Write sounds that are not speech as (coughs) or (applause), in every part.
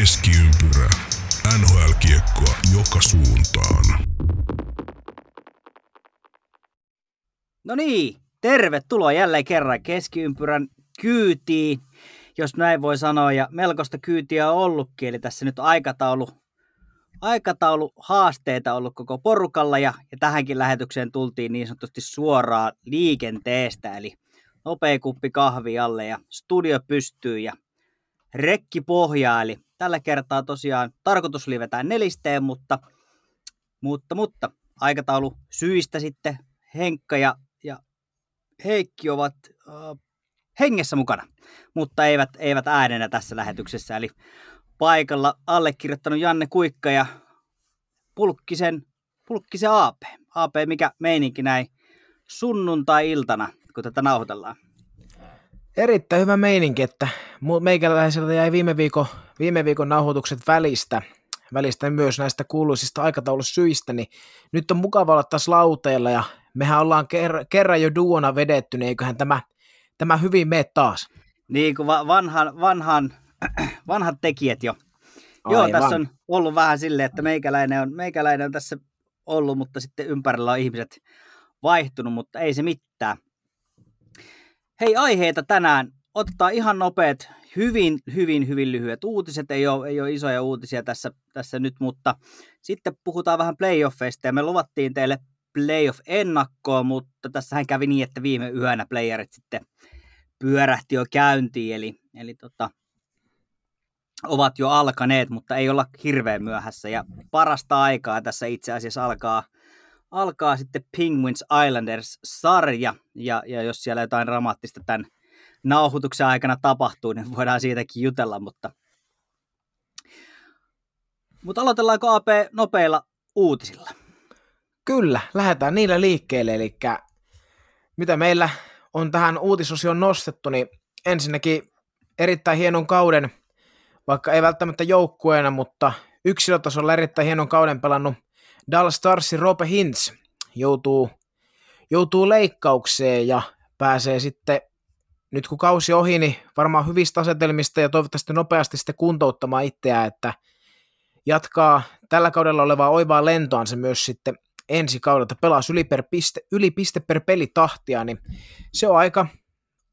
Keskiympyrä. NHL-kiekkoa joka suuntaan. No niin, tervetuloa jälleen kerran keskiympyrän kyytiin, jos näin voi sanoa. Ja melkoista kyytiä on ollutkin, eli tässä nyt aikataulu, aikataulu haasteita ollut koko porukalla ja, ja tähänkin lähetykseen tultiin niin sanotusti suoraan liikenteestä, eli nopea kuppi kahvi alle ja studio pystyy ja rekki pohjaa, eli tällä kertaa tosiaan tarkoitus oli vetää nelisteen, mutta, mutta, mutta aikataulu syistä sitten Henkka ja, ja Heikki ovat äh, hengessä mukana, mutta eivät, eivät äänenä tässä lähetyksessä. Eli paikalla allekirjoittanut Janne Kuikka ja Pulkkisen, Pulkkisen AP. AP, mikä meininki näin sunnuntai-iltana, kun tätä nauhoitellaan? Erittäin hyvä meininki, että meikäläiseltä jäi viime viikon, viime viikon nauhoitukset välistä, välistä myös näistä kuuluisista aikataulusyistä, niin nyt on mukava olla taas lauteilla ja mehän ollaan ker- kerran jo duona vedetty, niin eiköhän tämä, tämä hyvin mene taas. Niin kuin vanhan, vanhan, (clears throat) vanhat tekijät jo. Aivan. Joo, tässä on ollut vähän silleen, että meikäläinen on, meikäläinen on tässä ollut, mutta sitten ympärillä on ihmiset vaihtunut, mutta ei se mitään. Hei, aiheita tänään. Otetaan ihan nopeat, hyvin, hyvin, hyvin lyhyet uutiset. Ei ole, ei ole isoja uutisia tässä, tässä nyt, mutta sitten puhutaan vähän playoffeista. Ja me luvattiin teille playoff-ennakkoa, mutta tässähän kävi niin, että viime yönä playerit sitten pyörähti jo käyntiin. Eli, eli tota, ovat jo alkaneet, mutta ei olla hirveän myöhässä. Ja parasta aikaa tässä itse asiassa alkaa – alkaa sitten Penguins Islanders-sarja, ja, ja jos siellä jotain dramaattista tämän nauhoituksen aikana tapahtuu, niin voidaan siitäkin jutella, mutta, mutta aloitellaanko AP nopeilla uutisilla? Kyllä, lähdetään niillä liikkeelle, eli mitä meillä on tähän uutisosioon nostettu, niin ensinnäkin erittäin hienon kauden, vaikka ei välttämättä joukkueena, mutta yksilötasolla erittäin hienon kauden pelannut Dallas Starsin Rope Hintz joutuu, joutuu leikkaukseen ja pääsee sitten, nyt kun kausi ohi, niin varmaan hyvistä asetelmista ja toivottavasti nopeasti sitten kuntouttamaan itseään, että jatkaa tällä kaudella olevaa oivaa lentoansa myös sitten ensi kaudelta, pelaa yli, per piste, yli piste per peli tahtia, niin se on aika,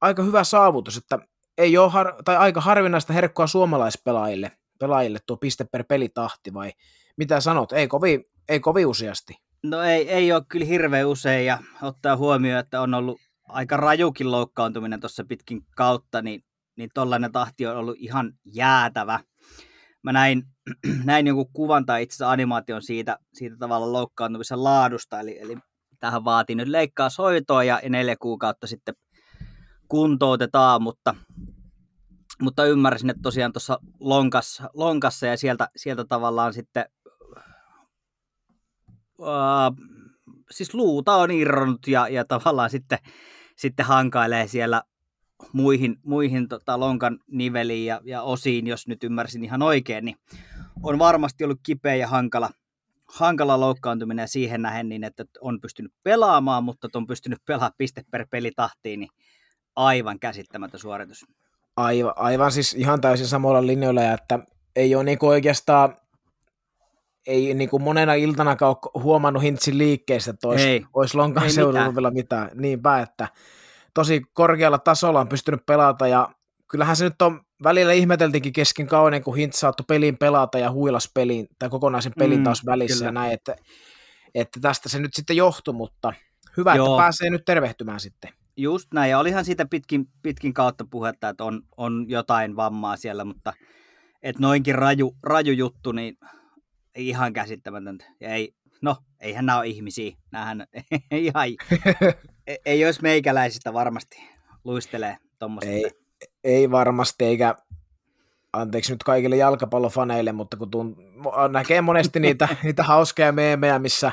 aika hyvä saavutus, että ei ole har, tai aika harvinaista herkkoa suomalaispelaajille pelaajille tuo piste per pelitahti vai mitä sanot? Ei kovin, ei kovin useasti. No ei, ei ole kyllä hirveän usein ja ottaa huomioon, että on ollut aika rajukin loukkaantuminen tuossa pitkin kautta, niin, niin tollainen tahti on ollut ihan jäätävä. Mä näin, (clears throat) näin jonkun kuvan tai itse asiassa animaation siitä, siitä tavalla loukkaantumisen laadusta, eli, eli tähän vaatii nyt leikkaushoitoa ja neljä kuukautta sitten kuntoutetaan, mutta, mutta ymmärsin, että tosiaan tuossa lonkassa, lonkassa ja sieltä, sieltä tavallaan sitten äh, siis luuta on irronnut ja, ja tavallaan sitten, sitten hankailee siellä muihin, muihin tota, lonkan niveliin ja, ja osiin, jos nyt ymmärsin ihan oikein, niin on varmasti ollut kipeä ja hankala, hankala loukkaantuminen siihen nähen niin, että on pystynyt pelaamaan, mutta on pystynyt pelaamaan piste per pelitahtiin, niin aivan käsittämätön suoritus. Aivan, aivan siis ihan täysin samalla linjoilla, että ei ole niinku oikeastaan ei niin kuin monena iltana ole huomannut Hintsin liikkeestä, että olisi, olisi Lonkan seudulla vielä mitään. Niinpä, että tosi korkealla tasolla on pystynyt pelata ja kyllähän se nyt on välillä ihmeteltikin kesken kauden, kun Hintz saattoi pelin pelata ja huilas pelin tai kokonaisen pelin mm, taas välissä kyllä. ja näin, että, että tästä se nyt sitten johtui, mutta hyvä, Joo. että pääsee nyt tervehtymään sitten. Just näin, ja olihan siitä pitkin, pitkin kautta puhetta, että on, on jotain vammaa siellä, mutta että noinkin raju, raju juttu, niin ihan käsittämätöntä. Ja ei, no, eihän nämä ole ihmisiä. Nämähän (laughs) ihan, ei, (laughs) ei olisi meikäläisistä varmasti luistelee tuommoista. Ei, ei varmasti, eikä anteeksi nyt kaikille jalkapallofaneille, mutta kun tuun, näkee monesti niitä, (laughs) niitä hauskoja meemejä, missä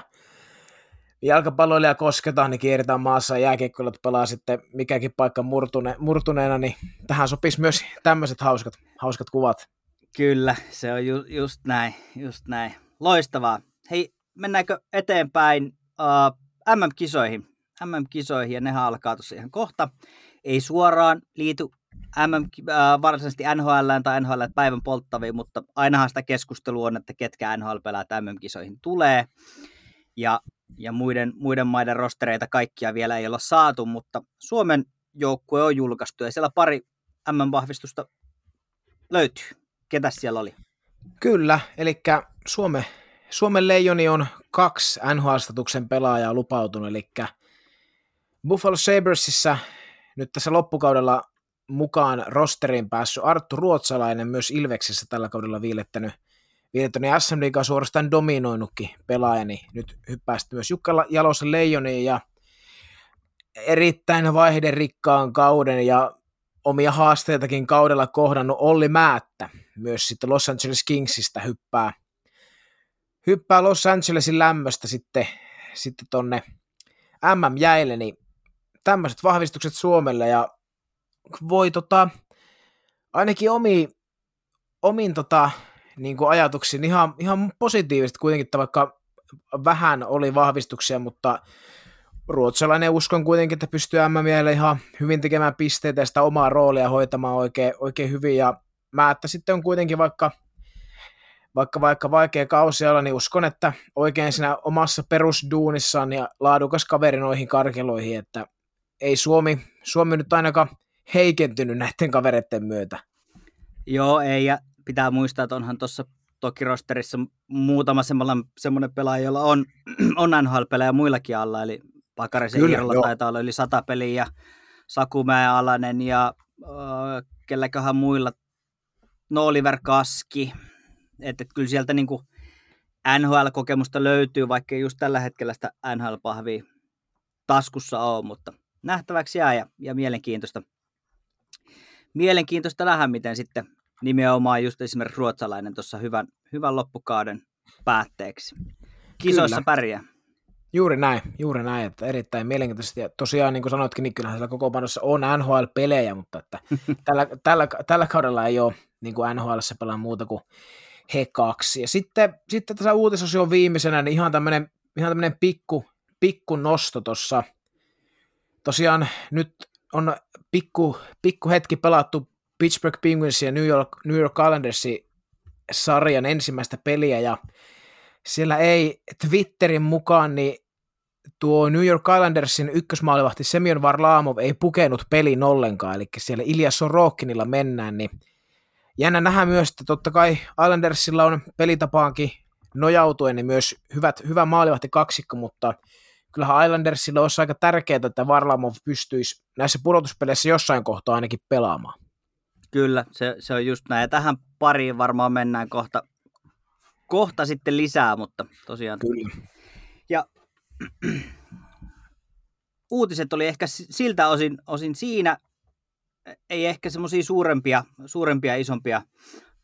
jalkapalloilija kosketaan, niin kierretään maassa ja jääkiekkoilut pelaa sitten mikäkin paikka murtune, murtuneena, niin tähän sopisi myös tämmöiset hauskat, hauskat kuvat. Kyllä, se on ju, just näin, just näin. Loistavaa. Hei, mennäänkö eteenpäin uh, MM-kisoihin? MM-kisoihin, ja nehän alkaa tuossa ihan kohta. Ei suoraan liity MM, äh, varsinaisesti NHL tai NHL päivän polttavia, mutta ainahan sitä keskustelua on, että ketkä nhl pelaat MM-kisoihin tulee. Ja, ja muiden, muiden maiden rostereita kaikkia vielä ei olla saatu, mutta Suomen joukkue on julkaistu ja siellä pari MM-vahvistusta löytyy. Ketäs siellä oli? Kyllä, eli Suome, Suomen leijoni on kaksi NHL-statuksen pelaajaa lupautunut, eli Buffalo Sabresissa nyt tässä loppukaudella mukaan rosterin päässyt Arttu Ruotsalainen myös Ilveksessä tällä kaudella viilettänyt, viilettänyt SM Liigaa suorastaan dominoinutkin pelaajani. Nyt hyppäästi myös Jukka Jalosen leijoniin ja erittäin vaihderikkaan kauden ja omia haasteitakin kaudella kohdannut Olli Määttä myös sitten Los Angeles Kingsistä hyppää, hyppää Los Angelesin lämmöstä sitten, sitten tonne MM-jäille, niin tämmöiset vahvistukset Suomelle ja voi tota, ainakin omi, omin tota, niin kuin ajatuksiin ihan, ihan positiivisesti kuitenkin, että vaikka vähän oli vahvistuksia, mutta ruotsalainen uskon kuitenkin, että pystyy MM ihan hyvin tekemään pisteitä ja sitä omaa roolia hoitamaan oikein, oikein hyvin ja mä, että sitten on kuitenkin vaikka, vaikka, vaikka vaikea kausi olla, niin uskon, että oikein siinä omassa perusduunissaan ja laadukas kaveri noihin karkeloihin, että ei Suomi, Suomi nyt ainakaan heikentynyt näiden kavereiden myötä. Joo, ei, ja pitää muistaa, että onhan tuossa toki rosterissa muutama semmoinen pelaaja, jolla on, (clears throat) on NHL-pelejä muillakin alla, eli Pakarisen Irolla taitaa olla yli sata peliä, ja Sakumäen Alanen ja äh, kelläköhän muilla, no Oliver Kaski, että et kyllä sieltä niinku NHL-kokemusta löytyy, vaikka just tällä hetkellä sitä NHL-pahvia taskussa on, mutta nähtäväksi jää ja, ja mielenkiintoista, mielenkiintoista nähdä, miten sitten nimenomaan just esimerkiksi ruotsalainen tuossa hyvän, hyvän loppukauden päätteeksi. Kisoissa Kyllä. pärjää. Juuri näin, juuri näin, että erittäin mielenkiintoisesti. Ja tosiaan, niin kuin sanoitkin, niin kyllähän siellä koko on NHL-pelejä, mutta että (laughs) tällä, tällä, tällä, kaudella ei ole niin kuin NHL pelaa muuta kuin he kaksi. Ja sitten, sitten tässä uutisosio viimeisenä, niin ihan tämmöinen, ihan tämmöinen pikku, pikku nosto tuossa. Tosiaan nyt on pikku, pikku hetki pelattu Pittsburgh Penguins ja New York, New York Islandersin sarjan ensimmäistä peliä, ja siellä ei Twitterin mukaan niin tuo New York Islandersin ykkösmaalivahti Semyon Varlamov ei pukenut pelin ollenkaan, eli siellä Ilja Sorokinilla mennään, niin jännä nähdä myös, että totta kai Islandersilla on pelitapaankin nojautuen niin myös hyvät, hyvä maalivahti kaksikko, mutta kyllähän Islandersilla olisi aika tärkeää, että Varlamov pystyisi näissä pudotuspeleissä jossain kohtaa ainakin pelaamaan. Kyllä, se, se on just näin. Ja tähän pariin varmaan mennään kohta, kohta sitten lisää, mutta tosiaan. Kyllä. Ja (clears throat) uutiset oli ehkä siltä osin, osin siinä, ei ehkä semmoisia suurempia, suurempia, isompia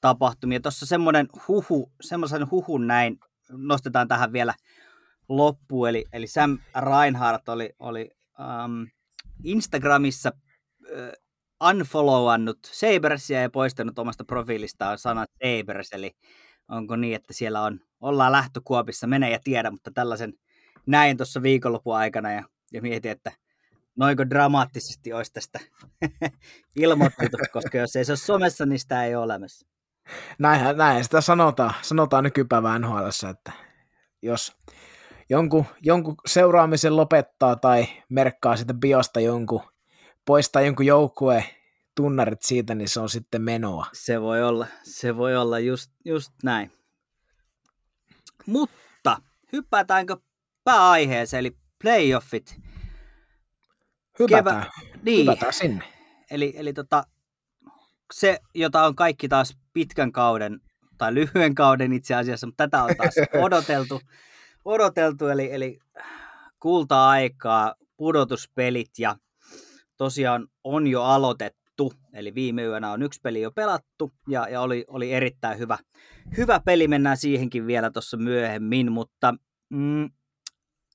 tapahtumia. Tuossa semmoinen huhu, semmoisen huhun näin nostetaan tähän vielä loppuun. Eli, eli Sam Reinhardt oli, oli um, Instagramissa uh, unfollowannut Sabersia ja poistanut omasta profiilistaan sanat Sabers, eli onko niin, että siellä on, ollaan lähtökuopissa, mene ja tiedä, mutta tällaisen näin tuossa viikonlopun aikana ja, ja mietin, että noinko dramaattisesti olisi tästä (laughs) ilmoitettu, koska jos ei se ole somessa, niin sitä ei ole olemassa. Näinhän, näin sitä sanotaan, sanotaan nykypäivän nhl että jos jonkun, jonkun seuraamisen lopettaa tai merkkaa sitä biosta jonkun, poistaa jonkun joukkueen tunnarit siitä, niin se on sitten menoa. Se voi olla, se voi olla just, just näin. Mutta hyppäätäänkö pääaiheeseen, eli playoffit. Hypätään, Kevä... niin. hypätään sinne. Eli, eli tota, se, jota on kaikki taas pitkän kauden, tai lyhyen kauden itse asiassa, mutta tätä on taas (laughs) odoteltu, odoteltu eli, eli kulta-aikaa, pudotuspelit ja tosiaan on jo aloitettu, eli viime yönä on yksi peli jo pelattu ja, ja oli, oli erittäin hyvä, hyvä peli, mennään siihenkin vielä tuossa myöhemmin, mutta mm,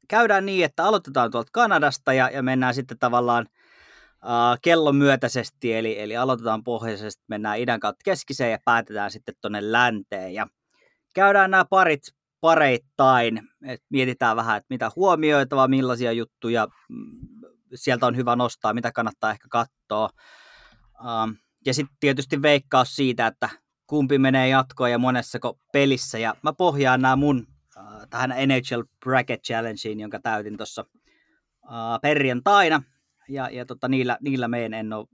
käydään niin, että aloitetaan tuolta Kanadasta ja, ja mennään sitten tavallaan uh, kellon myötäisesti, eli, eli aloitetaan pohjoisesta, mennään idän kautta keskiseen ja päätetään sitten tuonne länteen. Ja käydään nämä parit pareittain, että mietitään vähän, että mitä huomioitavaa, millaisia juttuja mm, sieltä on hyvä nostaa, mitä kannattaa ehkä katsoa. Um, ja sitten tietysti veikkaus siitä, että kumpi menee jatkoon ja monessako pelissä. Ja mä pohjaan nämä mun tähän NHL Bracket Challengeen, jonka täytin tuossa uh, perjantaina. Ja, ja tota, niillä, niillä meidän en ole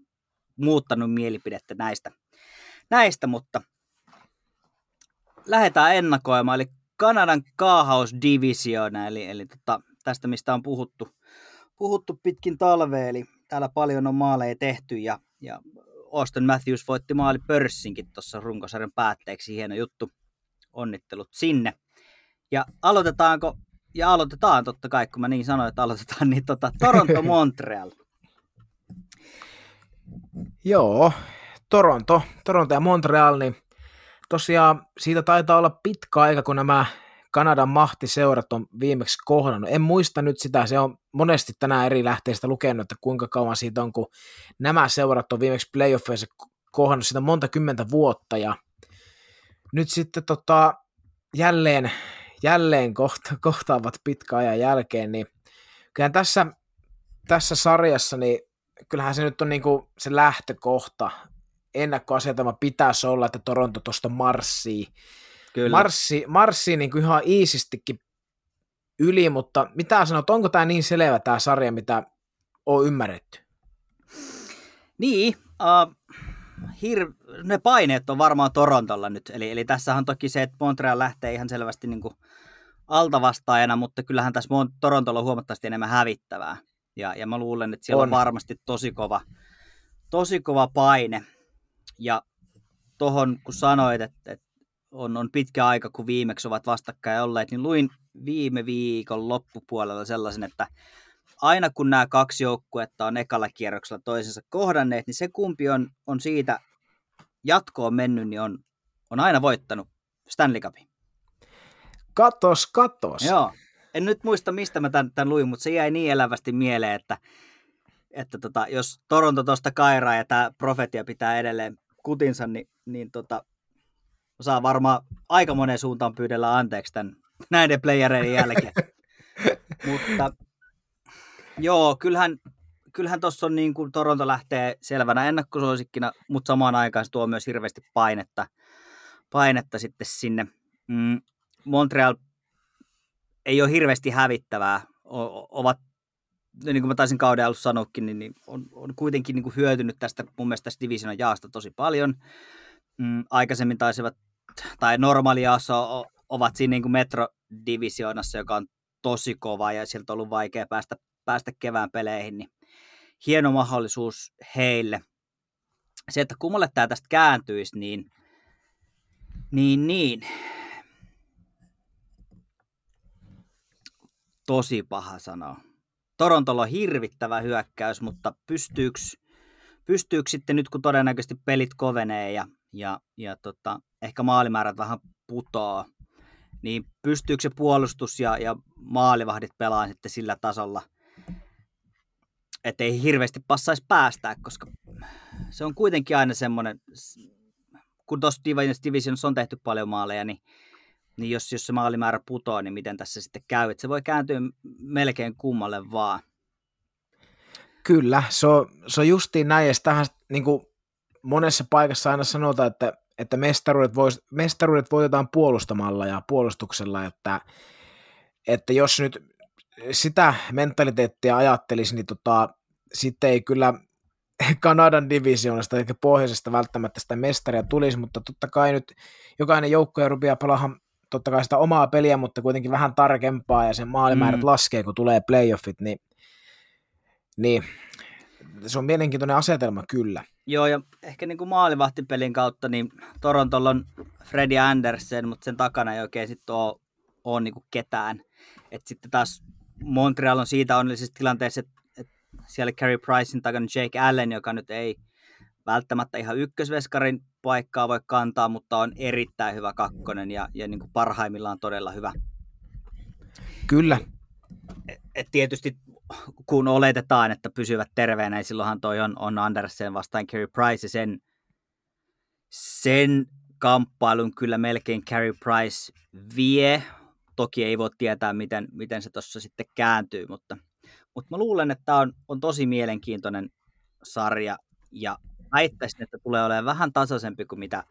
muuttanut mielipidettä näistä, näistä mutta lähdetään ennakoimaan. Eli Kanadan Kaahaus Division, eli, eli tota, tästä mistä on puhuttu, puhuttu pitkin talvea, eli täällä paljon on maaleja tehty ja, ja Austin Matthews voitti maali pörssinkin tuossa runkosarjan päätteeksi. Hieno juttu. Onnittelut sinne. Ja aloitetaanko, ja aloitetaan totta kai, kun mä niin sanoin, että aloitetaan, niin tota, Toronto (laughs) Montreal. Joo, Toronto, Toronto ja Montreal, niin tosiaan siitä taitaa olla pitkä aika, kun nämä Kanadan mahtiseurat on viimeksi kohdannut. En muista nyt sitä, se on monesti tänään eri lähteistä lukenut, että kuinka kauan siitä on, kun nämä seurat on viimeksi playoffeissa kohdannut sitä monta kymmentä vuotta, ja nyt sitten tota, jälleen, jälleen kohta, (laughs) kohtaavat pitkä ajan jälkeen, niin kyllähän tässä, tässä sarjassa, niin kyllähän se nyt on niinku se lähtökohta, ennakkoasetelma pitäisi olla, että Toronto tuosta marssii, Kyllä. marssi, marssi niin kuin ihan iisistikin yli, mutta mitä sanot, onko tämä niin selvä tämä sarja, mitä on ymmärretty? Niin, uh, hir- ne paineet on varmaan Torontolla nyt, eli, eli tässä on toki se, että Montreal lähtee ihan selvästi niin kuin altavastaajana, mutta kyllähän tässä Torontolla on huomattavasti enemmän hävittävää, ja, ja mä luulen, että siellä on, on. varmasti tosi kova, tosi kova paine, ja tohon kun sanoit, että, että on, on pitkä aika, kun viimeksi ovat vastakkain olleet, niin luin viime viikon loppupuolella sellaisen, että aina kun nämä kaksi joukkuetta on ekalla kierroksella toisensa kohdanneet, niin se kumpi on, on siitä jatkoon mennyt, niin on, on aina voittanut Stanley Cupin. Katos, katos. Joo. En nyt muista, mistä mä tämän, tämän luin, mutta se jäi niin elävästi mieleen, että, että tota, jos Toronto tuosta kairaa ja tämä profetia pitää edelleen kutinsa, niin, niin tota, saa varmaan aika monen suuntaan pyydellä anteeksi tämän, näiden playereiden jälkeen. (laughs) Mutta joo, kyllähän, kyllähän tuossa on niin kuin Toronto lähtee selvänä ennakkosuosikkina, mutta samaan aikaan se tuo myös hirveästi painetta, painetta sitten sinne. Mm, Montreal ei ole hirveästi hävittävää, o- ovat niin kuin mä taisin kauden alussa sanoakin, niin, niin on, on kuitenkin niin kuin hyötynyt tästä mun mielestä tästä divisionan jaasta tosi paljon. Mm, aikaisemmin taisivat, tai normaaliaassa ovat siinä niin kuin metrodivisioonassa, joka on tosi kova ja sieltä on ollut vaikea päästä, päästä kevään peleihin, niin hieno mahdollisuus heille. Se, että kummalle tämä tästä kääntyisi, niin, niin, niin tosi paha sanoa. Torontolla on hirvittävä hyökkäys, mutta pystyykö, sitten nyt, kun todennäköisesti pelit kovenee ja, ja, ja tota, ehkä maalimäärät vähän putoaa, niin pystyykö se puolustus ja, ja maalivahdit pelaamaan sitten sillä tasolla, että ei hirveästi passaisi päästää, koska se on kuitenkin aina semmoinen, kun tuossa Divisionissa on tehty paljon maaleja, niin niin jos, jos se maalimäärä putoaa, niin miten tässä sitten käy? Että se voi kääntyä melkein kummalle vaan. Kyllä, se on, se on justiin näin, ja niin kuin monessa paikassa aina sanotaan, että, että mestaruudet, vois, mestaruudet voitetaan puolustamalla ja puolustuksella, että, että jos nyt sitä mentaliteettia ajattelisi, niin tota, sitten ei kyllä Kanadan divisioonasta, eli pohjoisesta välttämättä sitä mestaria tulisi, mutta totta kai nyt jokainen joukko rupeaa pelaamaan totta kai sitä omaa peliä, mutta kuitenkin vähän tarkempaa ja sen maalimäärät mm. laskee, kun tulee playoffit, niin, niin se on mielenkiintoinen asetelma kyllä. Joo, ja ehkä niin kuin maalivahtipelin kautta, niin Torontolla on Freddy Andersen, mutta sen takana ei oikein sitten ole, ole niin kuin ketään. Et sitten taas Montreal on siitä onnellisessa tilanteessa, että, että siellä Carey Pricein takana Jake Allen, joka nyt ei välttämättä ihan ykkösveskarin paikkaa voi kantaa, mutta on erittäin hyvä kakkonen ja, ja niin kuin parhaimmillaan todella hyvä. Kyllä. Et, et tietysti kun oletetaan, että pysyvät terveenä, niin silloinhan toi on, on Andersen vastaan Carey Price sen, sen kamppailun kyllä melkein Carey Price vie. Toki ei voi tietää, miten, miten se tuossa sitten kääntyy, mutta, mutta mä luulen, että tämä on, on tosi mielenkiintoinen sarja ja väittäisin, että tulee olemaan vähän tasaisempi kuin mitä,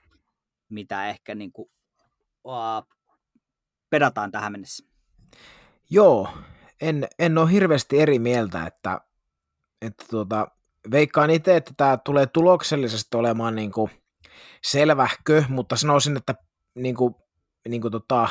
mitä ehkä niin kuin, uh, pedataan tähän mennessä. Joo, en, en ole hirveästi eri mieltä, että, että tuota, veikkaan itse, että tämä tulee tuloksellisesti olemaan niin kuin selvähkö, mutta sanoisin, että niin kuin, niin kuin tota,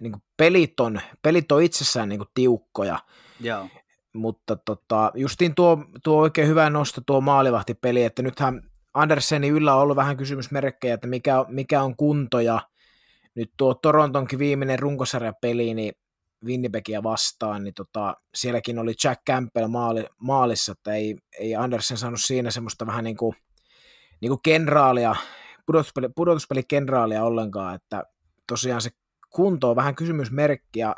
niin kuin pelit, on, pelit on itsessään niin kuin tiukkoja. Joo. Mutta tota, justiin tuo, tuo oikein hyvä nosto tuo maalivahtipeli, että nythän Andersenin yllä on ollut vähän kysymysmerkkejä, että mikä, mikä on kunto ja nyt tuo Torontonkin viimeinen runkosarjapeli, niin Winnipegia vastaan, niin tota, sielläkin oli Jack Campbell maali, maalissa, että ei, ei Andersen saanut siinä semmoista vähän niin kuin, niin kuin kenraalia, pudotuspeli, pudotuspelikenraalia ollenkaan, että tosiaan se kunto on vähän kysymysmerkki, ja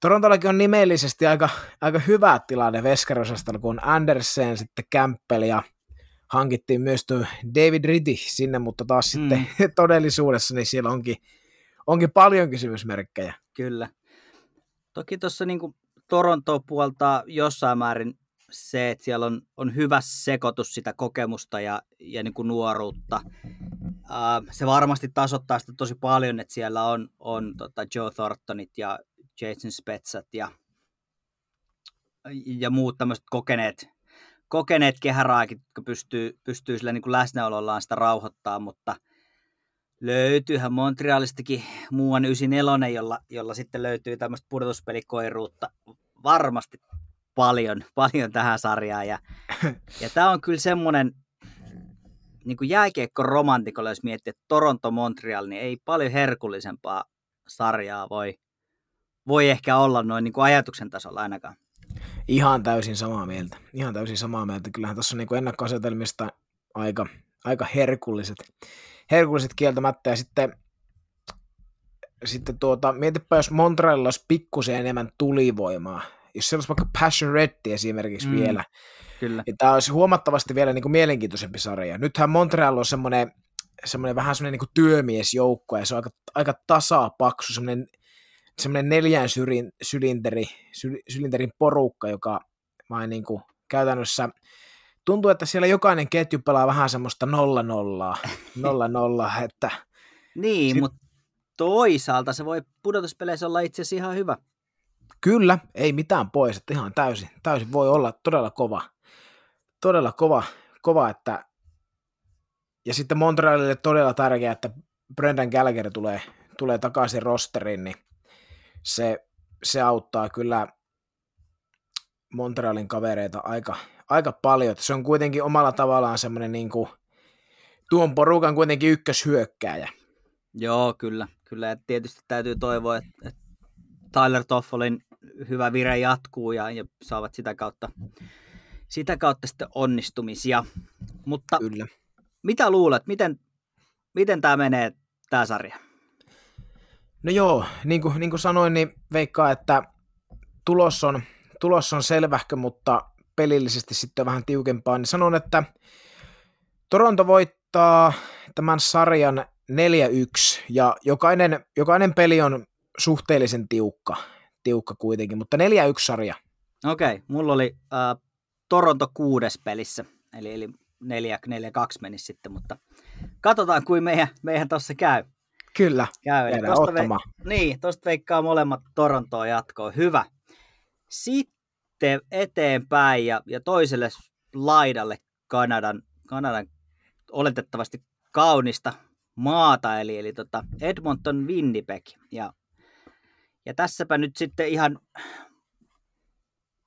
Torontollakin on nimellisesti aika, aika hyvä tilanne Veskarosastalla, kun Andersen, sitten Campbell ja hankittiin myös tuo David Ritti sinne, mutta taas mm. sitten (laughs) todellisuudessa niin siellä onkin, onkin paljon kysymysmerkkejä. Kyllä. Toki tuossa niin Toronto puolta jossain määrin se, että siellä on, on hyvä sekoitus sitä kokemusta ja, ja niin kuin nuoruutta. Uh, se varmasti tasoittaa sitä tosi paljon, että siellä on, on tota Joe Thorntonit ja Jason Spetsat ja, ja muut tämmöiset kokeneet, kokeneet kehäraakit, jotka pystyy, pystyy sillä niin kuin läsnäolollaan sitä rauhoittaa, mutta löytyyhän Montrealistakin muuan 94, jolla, jolla sitten löytyy tämmöistä pudotuspelikoiruutta varmasti paljon, paljon tähän sarjaan. Ja, (coughs) ja tämä on kyllä semmoinen, niin kuin jääkiekko-romantikolle, jos miettii, että Toronto-Montreal, niin ei paljon herkullisempaa sarjaa voi, voi ehkä olla noin niin kuin ajatuksen tasolla ainakaan. Ihan täysin samaa mieltä. Ihan täysin samaa mieltä. Kyllähän tässä on niin kuin ennakkoasetelmista aika, aika herkulliset, herkulliset kieltämättä. Ja sitten, sitten tuota, mietipä, jos Montrealilla olisi pikkusen enemmän tulivoimaa. Jos siellä olisi vaikka Passion Red esimerkiksi mm, vielä, kyllä. niin tämä olisi huomattavasti vielä niin kuin mielenkiintoisempi sarja. Nythän Montreal on semmoinen, semmoinen vähän semmoinen niin työmiesjoukko, ja se on aika, aika tasapaksu, semmoinen semmoinen neljän sylin, sylinteri, syl, sylinterin porukka, joka vain niin kuin käytännössä tuntuu, että siellä jokainen ketju pelaa vähän semmoista nolla nollaa, (laughs) nolla nolla, että... niin, sit... mutta toisaalta se voi pudotuspeleissä olla itse asiassa ihan hyvä. Kyllä, ei mitään pois, että ihan täysin, täysin voi olla todella kova, todella kova, kova että ja sitten Montrealille todella tärkeää, että Brendan Gallagher tulee, tulee takaisin rosteriin, niin se, se auttaa kyllä Montrealin kavereita aika, aika paljon. Se on kuitenkin omalla tavallaan semmoinen niin kuin, tuon porukan kuitenkin ykköshyökkääjä. Joo, kyllä. kyllä. Ja tietysti täytyy toivoa, että, että Tyler Toffolin hyvä vire jatkuu ja, ja saavat sitä kautta, sitä kautta sitten onnistumisia. Mutta kyllä. mitä luulet, miten, miten tämä menee, tämä sarja? No joo, niin kuin, niin kuin sanoin, niin veikkaa, että tulos on, tulos on selvähkö, mutta pelillisesti sitten vähän tiukempaa, niin sanon, että Toronto voittaa tämän sarjan 4-1, ja jokainen, jokainen peli on suhteellisen tiukka, tiukka kuitenkin, mutta 4-1 sarja. Okei, okay, mulla oli äh, Toronto kuudes pelissä, eli, eli 4-2 menisi sitten, mutta katsotaan kuin meidän, meidän tuossa käy. Kyllä, käy. Eli tosta ve- niin, tuosta veikkaa molemmat Torontoon jatkoon. Hyvä. Sitten eteenpäin ja, ja toiselle laidalle Kanadan, Kanadan oletettavasti kaunista maata, eli, eli tota Edmonton Winnipeg. Ja, ja tässäpä nyt sitten ihan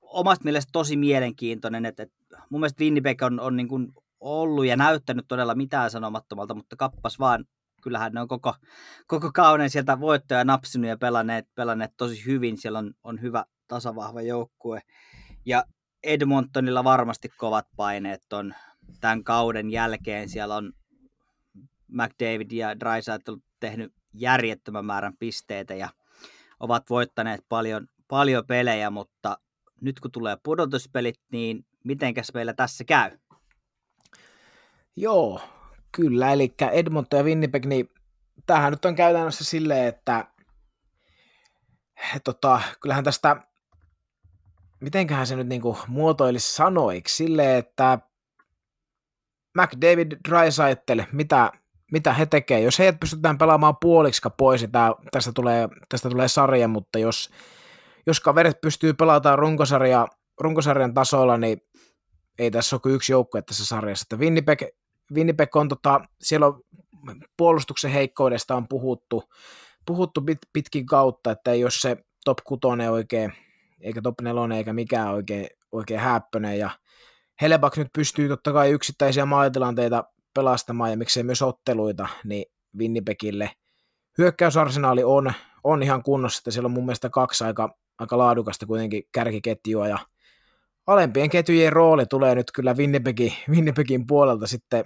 omasta mielestä tosi mielenkiintoinen, että, että mun mielestä Winnipeg on, on niin kuin ollut ja näyttänyt todella mitään sanomattomalta, mutta kappas vaan kyllähän ne on koko, koko kauden sieltä voittoja napsinut ja pelanneet, pelanneet tosi hyvin. Siellä on, on hyvä tasavahva joukkue. Ja Edmontonilla varmasti kovat paineet on tämän kauden jälkeen. Siellä on McDavid ja Drysaitel tehnyt järjettömän määrän pisteitä ja ovat voittaneet paljon, paljon pelejä, mutta nyt kun tulee pudotuspelit, niin mitenkäs meillä tässä käy? Joo, Kyllä, eli Edmonton ja Winnipeg, niin tämähän nyt on käytännössä silleen, että tota, kyllähän tästä, mitenköhän se nyt niinku muotoilisi sanoiksi, silleen, että McDavid, Drysaitel, mitä, mitä he tekee. Jos heidät pystytään pelaamaan puoliksi pois, niin tää, tästä, tulee, tästä tulee sarja, mutta jos, jos kaverit pystyy pelaamaan runkosarja, runkosarjan tasolla, niin ei tässä ole kuin yksi joukkue tässä sarjassa. Että Winnipeg, Winnipeg on, tota, siellä on puolustuksen heikkoudesta on puhuttu, puhuttu pit, pitkin kautta, että ei ole se top 6 oikein, eikä top 4 eikä mikään oikein, oikein häppönen, ja Helebak nyt pystyy totta kai yksittäisiä maalitilanteita pelastamaan, ja miksei myös otteluita, niin Winnipegille hyökkäysarsenaali on, on ihan kunnossa, että siellä on mun mielestä kaksi aika, aika laadukasta kuitenkin kärkiketjua, ja alempien ketjujen rooli tulee nyt kyllä Winnipegin, Winnipegin puolelta sitten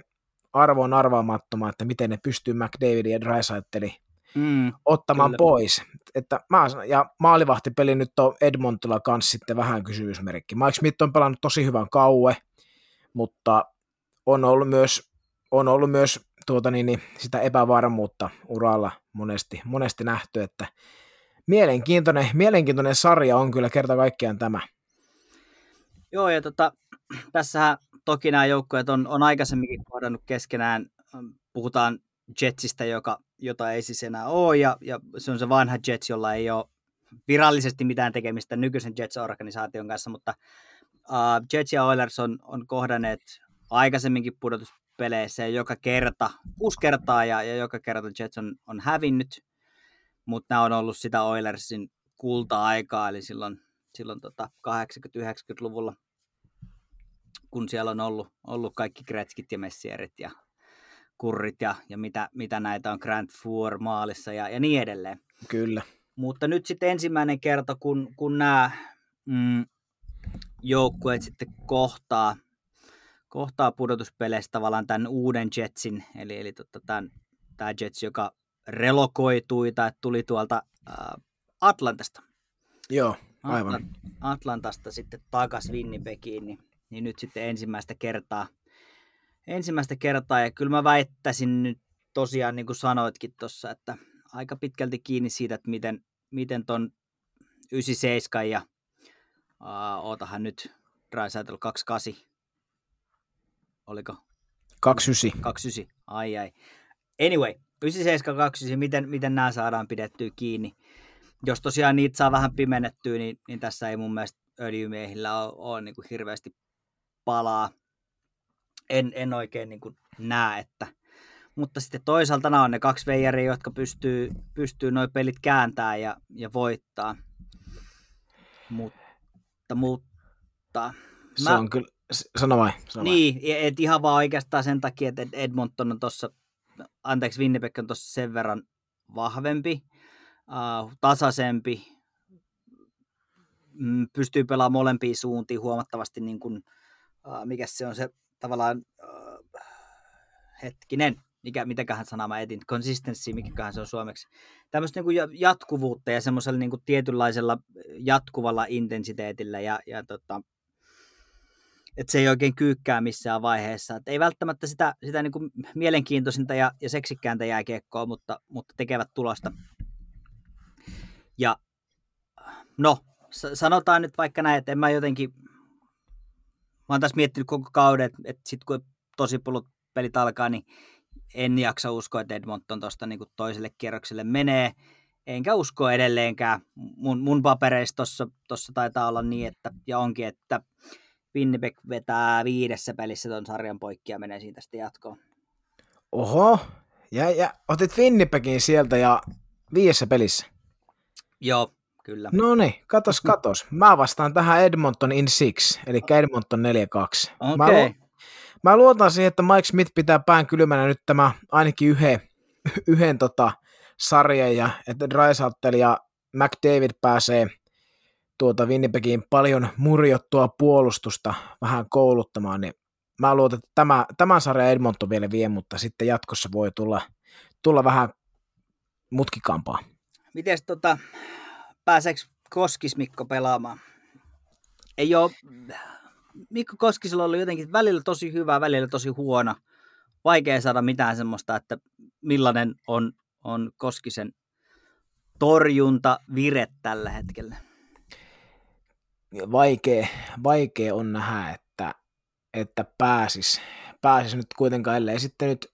arvoon arvaamattomaan, että miten ne pystyy McDavidin ja Drysaitlin mm, ottamaan kyllä. pois. Että mä, ja maalivahtipeli nyt on Edmontilla kanssa sitten vähän kysymysmerkki. Mike Smith on pelannut tosi hyvän kauwe, mutta on ollut myös, on ollut myös tuota niin, niin, sitä epävarmuutta uralla monesti, monesti nähty, että mielenkiintoinen, mielenkiintoinen sarja on kyllä kerta kaikkiaan tämä. Joo, ja tota, tässähän toki nämä joukkueet on, on aikaisemminkin kohdannut keskenään. Puhutaan Jetsistä, joka, jota ei siis enää ole, ja, ja se on se vanha Jets, jolla ei ole virallisesti mitään tekemistä nykyisen Jets-organisaation kanssa, mutta uh, Jets ja Oilers on, on kohdanneet aikaisemminkin pudotuspeleissä ja joka kerta, kuusi kertaa ja, ja joka kerta Jets on, on hävinnyt, mutta nämä on ollut sitä Oilersin kulta-aikaa, eli silloin, silloin tota 80-90-luvulla – kun siellä on ollut, ollut kaikki Kretskit ja Messierit ja Kurrit ja, ja mitä, mitä näitä on Grand Four maalissa ja, ja niin edelleen. Kyllä. Mutta nyt sitten ensimmäinen kerta, kun, kun nämä mm, joukkueet sitten kohtaa, kohtaa pudotuspeleissä tavallaan tämän uuden Jetsin, eli, eli tota, tämän, tämä Jets, joka relokoitui tai tuli tuolta äh, Atlantasta. Joo, aivan. Atlantasta sitten takas Winnipegiin, niin niin nyt sitten ensimmäistä kertaa, ensimmäistä kertaa, ja kyllä mä väittäisin nyt tosiaan, niin kuin sanoitkin tuossa, että aika pitkälti kiinni siitä, että miten, miten ton 97 ja uh, ootahan nyt Drysaitel 28, oliko? 29. 29, ai ai. Anyway, 97, 29, miten, miten nämä saadaan pidettyä kiinni. Jos tosiaan niitä saa vähän pimennettyä, niin, niin tässä ei mun mielestä öljymiehillä ole, ole niin kuin hirveästi palaa. En, en oikein niin kuin näe, että mutta sitten toisaalta nämä on ne kaksi veijariä, jotka pystyy, pystyy nuo pelit kääntää ja, ja voittaa. Mutta, mutta... Se mä, on kyllä, sano vai? Sano niin, et ihan vaan oikeastaan sen takia, että Edmonton on tuossa, anteeksi Winnipeg on tuossa sen verran vahvempi, uh, tasaisempi, mm, pystyy pelaamaan molempiin suuntiin huomattavasti niin kuin, uh, mikä se on se tavallaan, uh, hetkinen, mikä, mitäköhän sanaa mä etin, consistency, mikäköhän se on suomeksi. Tämmöistä niin jatkuvuutta ja semmoisella niin tietynlaisella jatkuvalla intensiteetillä ja, ja tota, että se ei oikein kyykkää missään vaiheessa. Et ei välttämättä sitä, sitä niin mielenkiintoisinta ja, ja seksikkääntä jääkiekkoa, mutta, mutta tekevät tulosta. Ja no, sanotaan nyt vaikka näin, että en mä jotenkin oon tässä miettinyt koko kauden, että, että sitten kun tosi pulut pelit alkaa, niin en jaksa uskoa, että Edmonton tuosta niin toiselle kierrokselle menee. Enkä usko edelleenkään. Mun, mun papereissa tuossa taitaa olla niin, että, ja onkin, että Winnipeg vetää viidessä pelissä ton sarjan poikki ja menee siitä sitten jatkoon. Oho, ja, ja otit Winnipegin sieltä ja viidessä pelissä. Joo, kyllä. No niin, katos, (laughs) katos. Mä vastaan tähän Edmonton in six, eli Edmonton 4-2. Okay. Mä, lu- mä luotan siihen, että Mike Smith pitää pään kylmänä nyt tämä ainakin yhden, (laughs) yhden tota, sarjan, ja että Drysattel ja McDavid pääsee tuota Winnipegin paljon murjottua puolustusta vähän kouluttamaan, niin mä luotan, että tämä, tämän sarjan Edmonton vielä vie, mutta sitten jatkossa voi tulla, tulla vähän mutkikampaa. Miten tota, pääseekö Koskis Mikko pelaamaan? Ei ole, Mikko Koskisella oli jotenkin välillä tosi hyvä, välillä tosi huono. Vaikea saada mitään semmoista, että millainen on, on Koskisen torjunta vire tällä hetkellä. Vaikea, vaikea on nähdä, että, että pääsis, pääsisi nyt kuitenkaan, ellei sitten nyt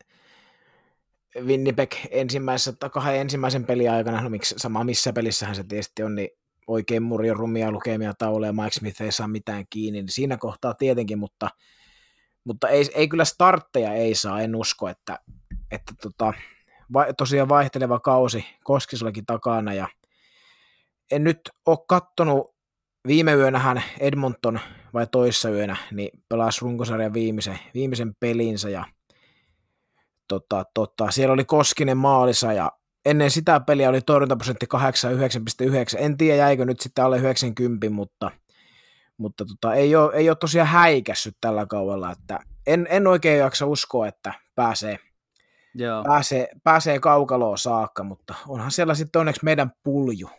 Winnipeg ensimmäisessä kahden ensimmäisen pelin aikana, no miksi sama missä pelissähän se tietysti on, niin oikein murjo rumia lukemia tauleja, Mike Smith ei saa mitään kiinni, niin siinä kohtaa tietenkin, mutta, mutta ei, ei kyllä startteja ei saa, en usko, että, että tota, va, tosiaan vaihteleva kausi Koskisellakin takana ja en nyt ole kattonut, viime yönähän Edmonton vai toissa yönä, niin pelasi runkosarjan viimeisen, viimeisen pelinsä ja tota, tota, siellä oli Koskinen maalissa ja ennen sitä peliä oli torjuntaprosentti 89,9. En tiedä jäikö nyt sitten alle 90, mutta, mutta tota, ei, ole, ei ole tosiaan häikässyt tällä kaudella, että en, en oikein jaksa uskoa, että pääsee, Joo. pääsee, pääsee kaukaloon saakka, mutta onhan siellä sitten onneksi meidän pulju.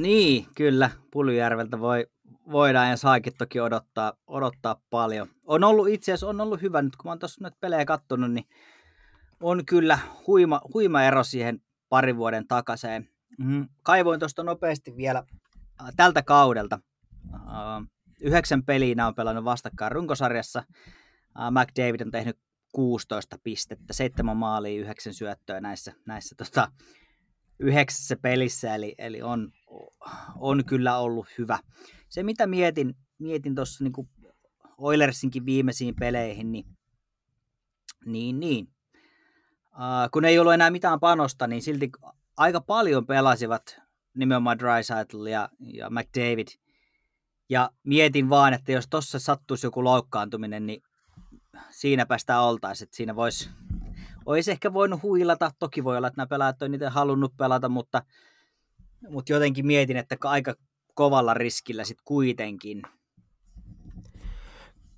Niin, kyllä. Puljujärveltä voi, voidaan ja saakin toki odottaa, odottaa paljon. On ollut itse asiassa on ollut hyvä nyt, kun mä oon tuossa nyt pelejä kattonut, niin on kyllä huima, huima ero siihen parin vuoden takaseen. Mm, kaivoin tuosta nopeasti vielä äh, tältä kaudelta. Äh, yhdeksän peliä on pelannut vastakkain runkosarjassa. Äh, McDavid on tehnyt 16 pistettä, seitsemän maalia, yhdeksän syöttöä näissä, näissä tota, yhdeksässä pelissä, eli, eli on, on kyllä ollut hyvä. Se, mitä mietin, mietin tuossa niin Oilersinkin viimeisiin peleihin, niin, niin, niin Uh, kun ei ollut enää mitään panosta, niin silti aika paljon pelasivat nimenomaan Drysaitl ja, ja McDavid. Ja mietin vaan, että jos tuossa sattuisi joku loukkaantuminen, niin siinäpä sitä oltaisiin. Siinä voisi, olisi ehkä voinut huilata. Toki voi olla, että nämä pelaajat on niitä halunnut pelata, mutta, mutta jotenkin mietin, että aika kovalla riskillä sitten kuitenkin.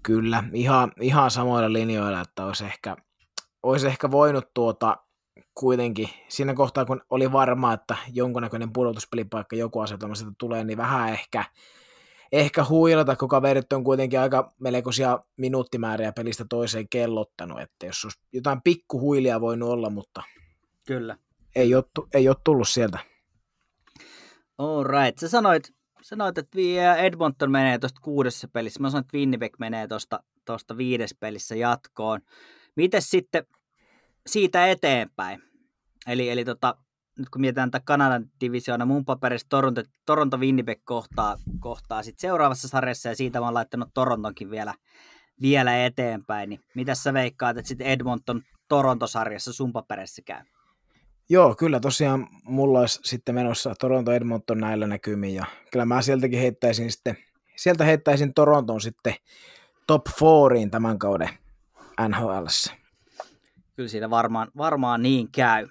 Kyllä, ihan, ihan samoilla linjoilla, että olisi ehkä, olisi ehkä voinut tuota kuitenkin siinä kohtaa, kun oli varma, että jonkunnäköinen pudotuspelipaikka joku asetelma sitä tulee, niin vähän ehkä, ehkä huilata, kun kaverit on kuitenkin aika melkoisia minuuttimääriä pelistä toiseen kellottanut, että jos olisi jotain pikkuhuilia voinut olla, mutta Kyllä. Ei, ole, ei ole tullut sieltä. All right. Sä sanoit, sanoit, että Edmonton menee tuosta kuudessa pelissä. Mä sanoin, että Winnipeg menee tuosta viides pelissä jatkoon. Miten sitten siitä eteenpäin? Eli, eli tota, nyt kun mietitään tätä Kanadan divisioona, mun paperissa Toronto, Toronto Winnipeg kohtaa, kohtaa sit seuraavassa sarjassa ja siitä mä oon laittanut Torontonkin vielä, vielä eteenpäin. Niin mitä sä veikkaat, että sitten Edmonton Toronto-sarjassa sun paperissa käy? Joo, kyllä tosiaan mulla olisi sitten menossa Toronto Edmonton näillä näkymin ja kyllä mä sieltäkin heittäisin sitten, sieltä heittäisin Toronton sitten top fouriin tämän kauden NHL. Kyllä siinä varmaan, varmaan niin käy.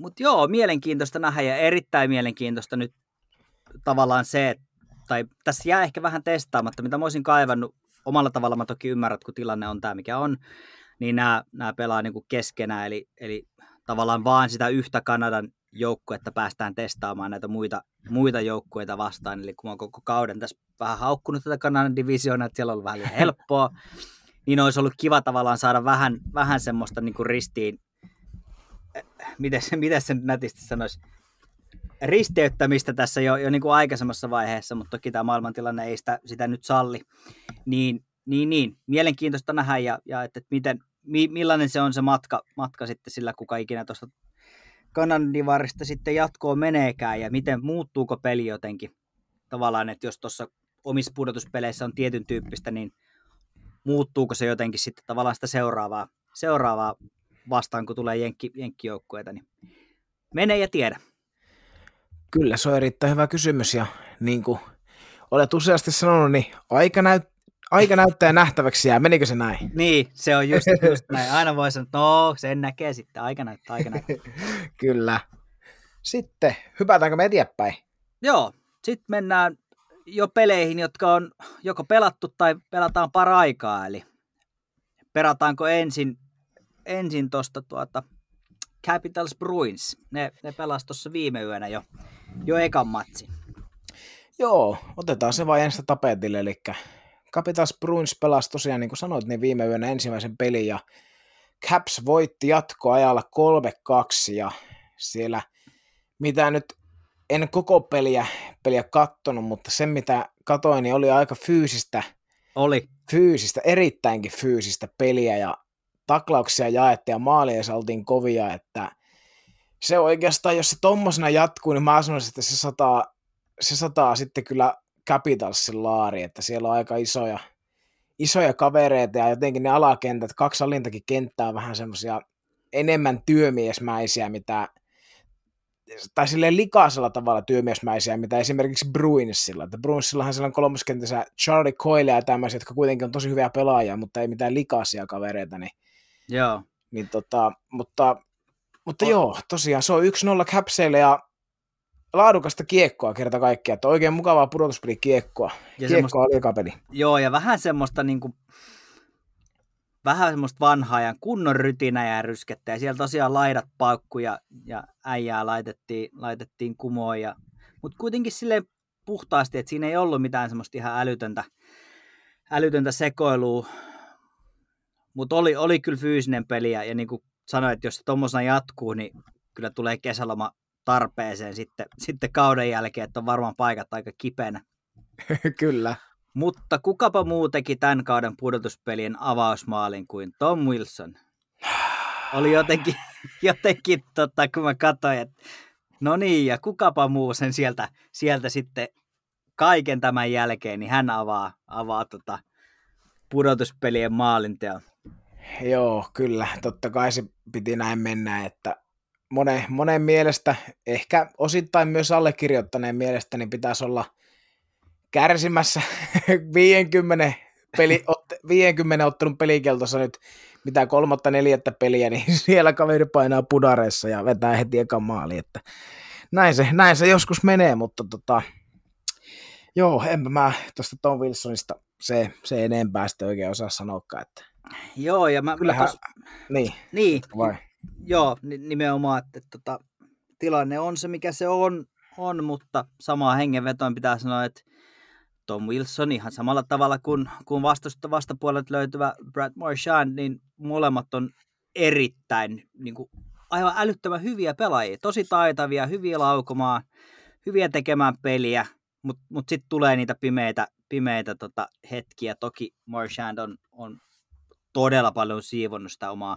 Mutta joo, mielenkiintoista nähdä ja erittäin mielenkiintoista nyt tavallaan se, että, tai tässä jää ehkä vähän testaamatta, mitä mä olisin kaivannut. Omalla tavalla mä toki ymmärrän, kun tilanne on tämä, mikä on, niin nämä, nämä pelaa niin kuin keskenään, eli, eli tavallaan vaan sitä yhtä Kanadan joukkuetta päästään testaamaan näitä muita, muita joukkueita vastaan. Eli kun mä oon koko kauden tässä vähän haukkunut tätä Kanadan divisioonaa, että siellä on ollut vähän (laughs) helppoa, niin olisi ollut kiva tavallaan saada vähän, vähän semmoista niin kuin ristiin, miten, miten se nyt nätisti sanoisi, risteyttämistä tässä jo, jo niin kuin aikaisemmassa vaiheessa, mutta toki tämä maailmantilanne ei sitä, sitä nyt salli. Niin, niin, niin, mielenkiintoista nähdä ja, ja että, että miten, mi, millainen se on se matka, matka sitten sillä, kuka ikinä tuosta Kanadivarista sitten jatkoon meneekään ja miten muuttuuko peli jotenkin tavallaan, että jos tuossa omissa pudotuspeleissä on tietyn tyyppistä, niin muuttuuko se jotenkin sitten tavallaan sitä seuraavaa, seuraavaa vastaan, kun tulee jenkki, jenkkijoukkueita, niin mene ja tiedä. Kyllä, se on erittäin hyvä kysymys ja niin kuin olet useasti sanonut, niin aika, näyt, aika näyttää nähtäväksi jää. Menikö se näin? Niin, se on just, just näin. Aina voi sanoa, että no, sen näkee sitten. Aika näyttää, aika näyttää. (laughs) Kyllä. Sitten, hypätäänkö me eteenpäin? Joo, sitten mennään jo peleihin, jotka on joko pelattu tai pelataan paraikaa. Eli pelataanko ensin, ensin tuosta tuota Capitals Bruins. Ne, ne pelasivat tuossa viime yönä jo, jo ekan matsin. Joo, otetaan se vain ensin tapetille, eli Capitals Bruins pelasi tosiaan, niin kuin sanoit, niin viime yönä ensimmäisen pelin ja Caps voitti jatkoajalla 3-2 ja siellä mitä nyt en koko peliä, peliä kattonut, mutta se mitä katoin, niin oli aika fyysistä. Oli. Fyysistä, erittäinkin fyysistä peliä ja taklauksia jaettiin ja maaleja oltiin kovia, että se oikeastaan, jos se tommosena jatkuu, niin mä sanoisin, että se sataa, se sataa sitten kyllä Capitalsin laari, että siellä on aika isoja, isoja kavereita ja jotenkin ne alakentät, kaksi alintakin kenttää vähän semmoisia enemmän työmiesmäisiä, mitä tai silleen likaisella tavalla työmiesmäisiä, mitä esimerkiksi Bruinsilla. Että Bruinsillahan siellä on kolmoskentässä Charlie Coyle ja tämmöisiä, jotka kuitenkin on tosi hyviä pelaajia, mutta ei mitään likaisia kavereita. Niin, Joo. niin tota, mutta mutta on. joo, tosiaan se on 1-0 Capseille ja laadukasta kiekkoa kerta kaikkiaan, että oikein mukavaa pudotuspeli kiekkoa. Ja kiekkoa oli liikapeli. Joo, ja vähän semmoista niin kuin, vähän semmoista vanhaa ja kunnon rytinä ja ryskettä. Ja siellä tosiaan laidat paukkuja ja äijää laitettiin, laitettiin kumoon. Ja, mutta kuitenkin sille puhtaasti, että siinä ei ollut mitään semmoista ihan älytöntä, älytöntä sekoilua. Mutta oli, oli kyllä fyysinen peli ja, ja niin kuin sanoin, että jos se tuommoisena jatkuu, niin kyllä tulee kesäloma tarpeeseen sitten, sitten kauden jälkeen, että on varmaan paikat aika kipeänä. (laughs) kyllä. Mutta kukapa muu teki tämän kauden pudotuspelien avausmaalin kuin Tom Wilson? Oli jotenkin, (sighs) jotenkin tota, kun mä katsoin, että no niin, ja kukapa muu sen sieltä, sieltä sitten kaiken tämän jälkeen, niin hän avaa, avaa tota pudotuspelien maalinteon. Joo, kyllä. Totta kai se piti näin mennä, että monen, monen mielestä, ehkä osittain myös allekirjoittaneen mielestä, niin pitäisi olla kärsimässä (laughs) 50, peli, 50 ottelun pelikeltossa nyt mitä kolmatta neljättä peliä, niin (laughs) siellä kaveri painaa pudareissa ja vetää heti ekan maali, että näin se, näin se joskus menee, mutta tota, joo, enpä mä tuosta Tom Wilsonista se, se enempää sitten oikein osaa sanoakaan, että Joo, ja mä... Kyllähän, tos, niin. Niin, Vai? joo, nimenomaan, että, että, että tilanne on se, mikä se on, on mutta samaa hengenvetoon pitää sanoa, että Tom Wilson ihan samalla tavalla kuin, kuin vastusta vastapuolet löytyvä Brad Marchand, niin molemmat on erittäin niin kuin, aivan älyttömän hyviä pelaajia, tosi taitavia, hyviä laukomaan, hyviä tekemään peliä, mutta mut sitten tulee niitä pimeitä, pimeitä tota, hetkiä. Toki Marchand on, on todella paljon siivonnut sitä omaa,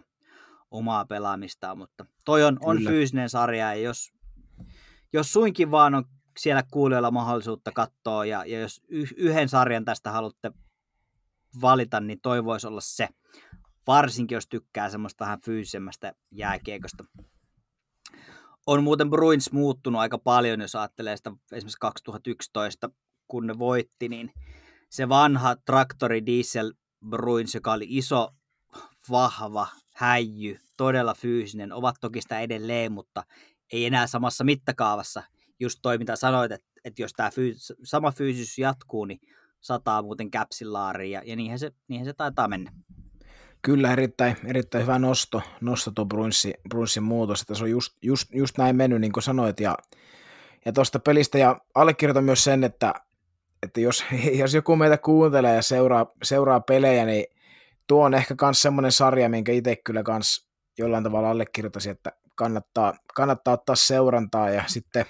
omaa pelaamistaan, mutta toi on, on fyysinen sarja ja jos, jos suinkin vaan on siellä kuulijoilla mahdollisuutta katsoa ja, ja jos yhden sarjan tästä haluatte valita, niin toi voisi olla se. Varsinkin jos tykkää semmoista vähän fyysisemmästä jääkiekosta. On muuten Bruins muuttunut aika paljon, jos ajattelee sitä esimerkiksi 2011, kun ne voitti, niin se vanha traktori diesel Bruins, joka oli iso, vahva, häijy, todella fyysinen, ovat toki sitä edelleen, mutta ei enää samassa mittakaavassa. Just toi, mitä sanoit, että, että jos tämä fyys, sama fyysisyys jatkuu, niin sataa muuten käpsilaariin, ja, ja niinhän, se, niinhän se taitaa mennä. Kyllä, erittäin, erittäin hyvä nosto, nosto tuo Brunssin, Brunssin muutos, että se on just, just, just näin mennyt, niin kuin sanoit, ja, ja tuosta pelistä, ja allekirjoitan myös sen, että että jos, (laughs) jos joku meitä kuuntelee ja seuraa, seuraa pelejä, niin tuo on ehkä myös semmoinen sarja, minkä itse kyllä kans jollain tavalla allekirjoitaisin, että kannattaa, kannattaa ottaa seurantaa ja sitten,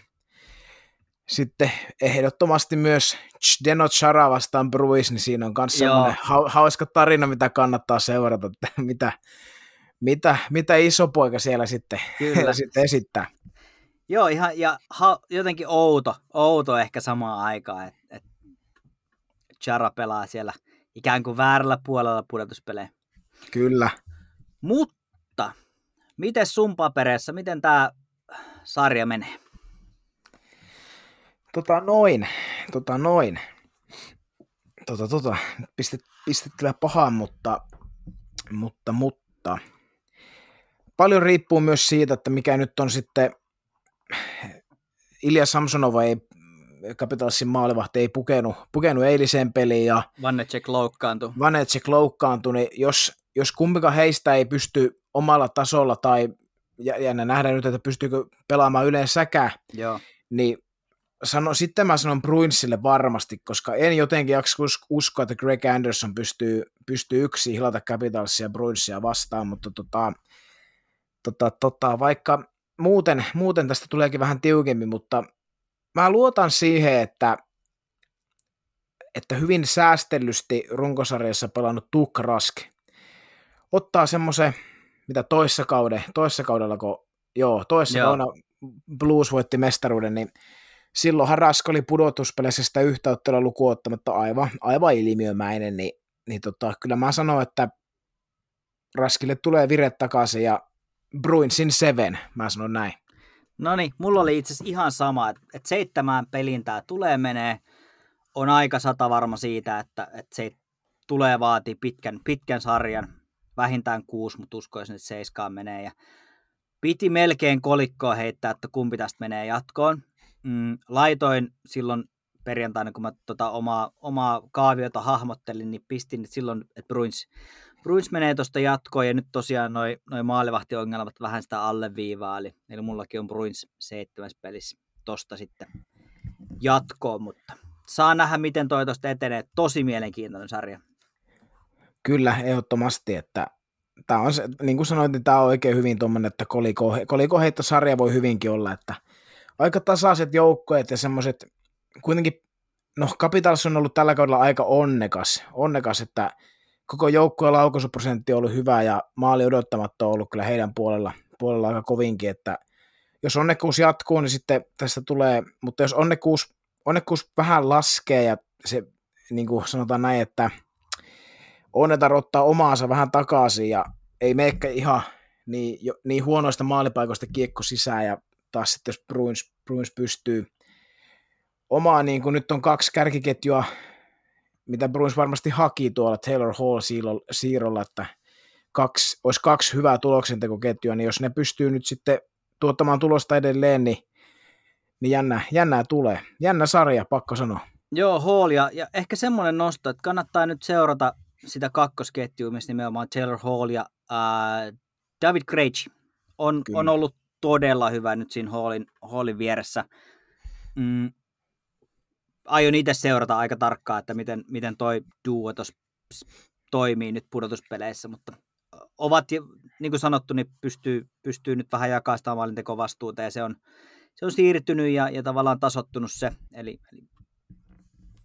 sitten ehdottomasti myös Deno Chara vastaan Bruis, niin siinä on myös semmoinen hauska tarina, mitä kannattaa seurata, että mitä, mitä, mitä iso poika siellä sitten, Kyllä. (laughs) sitten esittää. Joo, ihan, ja ha, jotenkin outo, outo ehkä samaan aikaan, että et Chara pelaa siellä ikään kuin väärällä puolella pudotuspelejä. Kyllä. Mutta, miten sun papereissa, miten tämä sarja menee? Tota noin, tota noin. Tota, tota, pistet, pistet kyllä pahaan, mutta, mutta, mutta. Paljon riippuu myös siitä, että mikä nyt on sitten Ilja Samsonova ei Capitalsin maalivahti ei pukenut, pukenut eiliseen peliin. Ja Vanecek loukkaantui. Vanecek loukkaantui, niin jos, jos kumpikaan heistä ei pysty omalla tasolla tai ja, ja nähdään nyt, että pystyykö pelaamaan yleensäkään, Joo. niin sano, sitten mä sanon Bruinsille varmasti, koska en jotenkin jaksa uskoa, että Greg Anderson pystyy, pystyy yksi hilata Capitalsia ja Bruinsia vastaan, mutta tota, tota, tota, vaikka muuten, muuten tästä tuleekin vähän tiukemmin, mutta mä luotan siihen, että, että hyvin säästellysti runkosarjassa pelannut Tuk Rask ottaa semmoisen, mitä toissa, kauden, toissa kaudella, kun joo, toissa Joo. kaudella Blues voitti mestaruuden, niin silloinhan Rask oli pudotuspeleissä sitä yhtä ottelua lukuun ottamatta aivan, aivan ilmiömäinen, niin, niin tota, kyllä mä sanon, että Raskille tulee vire takaisin ja Bruinsin seven, mä sanon näin. No niin, mulla oli itse asiassa ihan sama, että, että seitsemään pelin tämä tulee menee. On aika sata varma siitä, että, että se tulee vaatii pitkän, pitkän sarjan, vähintään kuusi, mutta uskoisin, että seiskaan menee. Ja piti melkein kolikkoa heittää, että kumpi tästä menee jatkoon. Mm, laitoin silloin perjantaina, kun mä tota omaa, omaa kaaviota hahmottelin, niin pistin että silloin, että Bruins, Bruins menee tuosta jatkoon, ja nyt tosiaan noin noi maalivahtiongelmat vähän sitä alleviivaa, eli, eli mullakin on Bruins seitsemäs pelissä tosta sitten jatkoon, mutta saa nähdä, miten toi tosta etenee. Tosi mielenkiintoinen sarja. Kyllä, ehdottomasti, että tämä on se, niin kuin sanoit, niin tämä on oikein hyvin tuommoinen, että koliko, koliko heittosarja voi hyvinkin olla, että aika tasaiset joukkoet ja semmoiset, kuitenkin, no Capitals on ollut tällä kaudella aika onnekas, onnekas että koko joukkueen laukaisuprosentti on ollut hyvä ja maali odottamatta on ollut kyllä heidän puolella, puolella aika kovinkin, että jos onnekkuus jatkuu, niin sitten tästä tulee, mutta jos onnekkuus, onnekkuus vähän laskee ja se, niin kuin sanotaan näin, että onnetar ottaa omaansa vähän takaisin ja ei meikkä ihan niin, jo, niin huonoista maalipaikoista kiekko sisään ja taas sitten jos Bruins, Bruins pystyy omaa, niin kuin nyt on kaksi kärkiketjua, mitä Bruins varmasti haki tuolla Taylor Hall siirrolla, että kaksi, olisi kaksi hyvää tuloksentekoketjua, niin jos ne pystyy nyt sitten tuottamaan tulosta edelleen, niin, niin jännä, jännää tulee. Jännä sarja, pakko sanoa. Joo, Hall ja, ja ehkä semmoinen nosto, että kannattaa nyt seurata sitä kakkosketjua, missä nimenomaan Taylor Hall ja ää, David Krejci on, on ollut todella hyvä nyt siinä Hallin, Hallin vieressä. Mm, aion itse seurata aika tarkkaan, että miten, miten toi duo toimii nyt pudotuspeleissä, mutta ovat, niin kuin sanottu, niin pystyy, pystyy nyt vähän jakamaan sitä maalintekovastuuta ja se on, se on siirtynyt ja, ja tavallaan tasottunut se, eli, eli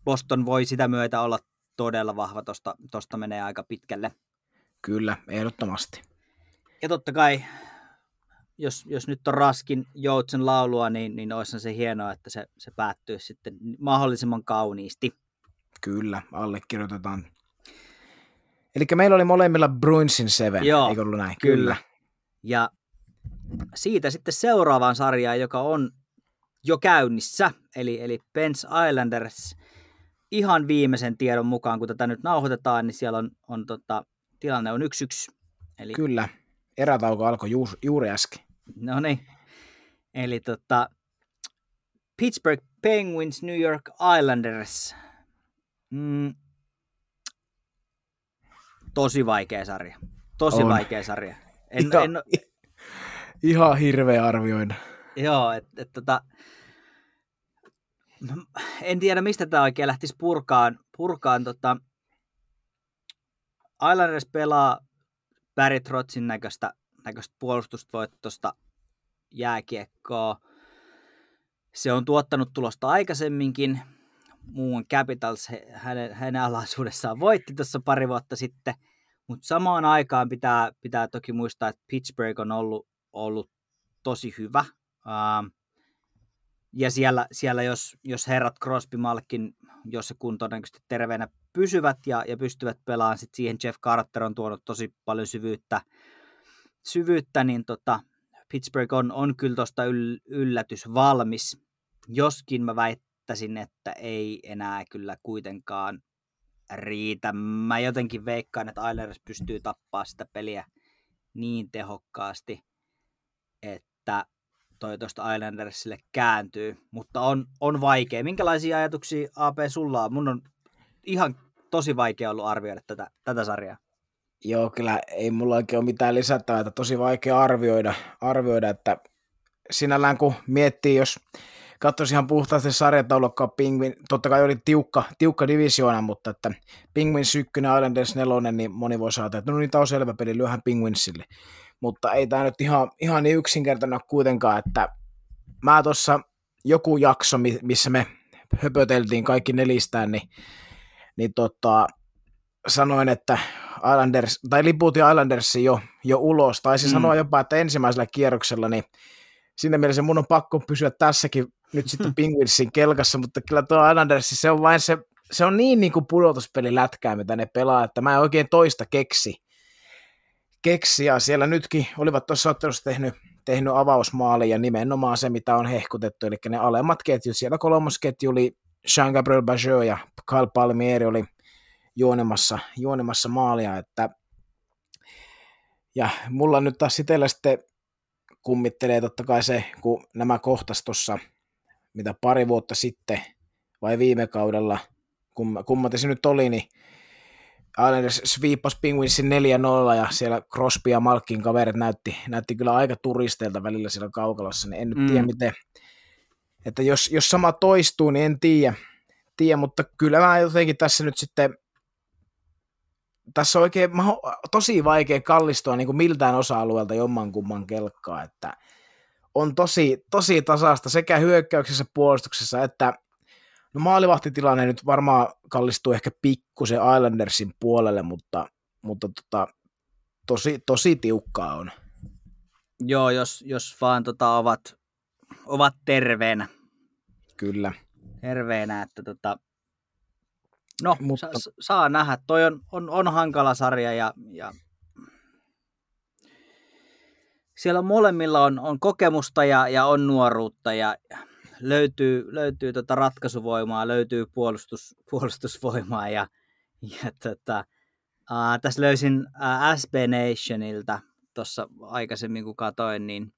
Boston voi sitä myötä olla todella vahva, tosta, tosta menee aika pitkälle. Kyllä, ehdottomasti. Ja totta kai, jos, jos nyt on Raskin Joutsen laulua, niin, niin olisi se hienoa, että se, se päättyy sitten mahdollisimman kauniisti. Kyllä, allekirjoitetaan. Eli meillä oli molemmilla Bruinsin Seven, Joo, eikö ollut näin? Kyllä. kyllä. Ja siitä sitten seuraavaan sarjaan, joka on jo käynnissä, eli, eli Pence Islanders. Ihan viimeisen tiedon mukaan, kun tätä nyt nauhoitetaan, niin siellä on, on tota, tilanne on yksi yksi. Eli... Kyllä, erätauko alkoi juuri, juuri äsken. No niin, eli tota, Pittsburgh Penguins, New York Islanders. Mm, tosi vaikea sarja. Tosi on. vaikea sarja. En, ihan, en, (laughs) ihan hirveä arvioida. Joo, että et, tota, en tiedä mistä tämä oikein lähtisi purkaan. purkaan tota, Islanders pelaa Barry Trotzin näköistä, näköistä puolustusvoittosta jääkiekkoa. Se on tuottanut tulosta aikaisemminkin. Muun Capitals hänen, hänen alaisuudessaan voitti tuossa pari vuotta sitten. Mutta samaan aikaan pitää, pitää toki muistaa, että Pittsburgh on ollut, ollut tosi hyvä. Uh, ja siellä, siellä jos, jos herrat Crosby Malkin, jos se kun todennäköisesti terveenä pysyvät ja, ja pystyvät pelaamaan, sit siihen Jeff Carter on tuonut tosi paljon syvyyttä, syvyyttä niin tota, Pittsburgh on, on kyllä tuosta yl, yllätys valmis, joskin mä väittäisin, että ei enää kyllä kuitenkaan riitä. Mä jotenkin veikkaan, että Islanders pystyy tappaa sitä peliä niin tehokkaasti, että toi tuosta Islandersille kääntyy, mutta on, on vaikea. Minkälaisia ajatuksia AP sulla on? Mun on ihan tosi vaikea ollut arvioida tätä, tätä sarjaa. Joo, kyllä ei mulla oikein ole mitään lisättävää, että tosi vaikea arvioida, arvioida että sinällään kun miettii, jos katsoisi ihan puhtaasti sarjataulukkaa Penguin, totta kai oli tiukka, tiukka divisioona, mutta että Penguin ykkönen, Islanders nelonen, niin moni voi saada, että no niin, tämä on selvä peli, lyöhän Penguinsille. Mutta ei tämä nyt ihan, ihan niin yksinkertainen ole kuitenkaan, että mä tuossa joku jakso, missä me höpöteltiin kaikki nelistään, niin, niin tota, sanoin, että Islanders, tai liputin Islandersin jo, jo ulos. Taisi Mm. sanoa jopa, että ensimmäisellä kierroksella, niin siinä mielessä mun on pakko pysyä tässäkin nyt (laughs) sitten Penguinsin kelkassa, mutta kyllä tuo Islanders, se on vain se, se on niin, niin kuin pudotuspeli lätkää, mitä ne pelaa, että mä en oikein toista keksi. keksi ja siellä nytkin olivat tuossa ottelussa tehnyt, tehnyt avausmaali ja nimenomaan se, mitä on hehkutettu, eli ne alemmat ketjut, siellä kolmosketju oli Jean-Gabriel Bajot ja Kyle Palmieri oli juonemassa, juonemassa maalia, että ja mulla nyt taas itsellä sitten kummittelee totta kai se, kun nämä kohtas tuossa, mitä pari vuotta sitten vai viime kaudella, kum, kummati se nyt oli, niin Islanders sweepas Penguinsin 4-0 ja siellä Crosby ja Malkin kaverit näytti, näytti kyllä aika turisteilta välillä siellä kaukalossa, niin en nyt Mm. tiedä miten, että jos, jos sama toistuu, niin en tiedä, tiedä, mutta kyllä mä jotenkin tässä nyt sitten tässä on oikein tosi vaikea kallistua niin kuin miltään osa-alueelta jommankumman kelkkaa, että on tosi, tosi tasasta sekä hyökkäyksessä, puolustuksessa, että no maalivahtitilanne nyt varmaan kallistuu ehkä pikkusen Islandersin puolelle, mutta, mutta tota, tosi, tosi tiukkaa on. Joo, jos, jos vaan tota, ovat, ovat terveenä. Kyllä. terveenä, että tota, no, Mutta- sa, saa nähdä. Toi on, on, on hankala sarja ja, ja siellä molemmilla on, on kokemusta ja, ja on nuoruutta ja löytyy, löytyy tota ratkaisuvoimaa, löytyy puolustus, puolustusvoimaa ja, ja tota, ää, tässä löysin ää, SB Nationilta tuossa aikaisemmin kun katoin, niin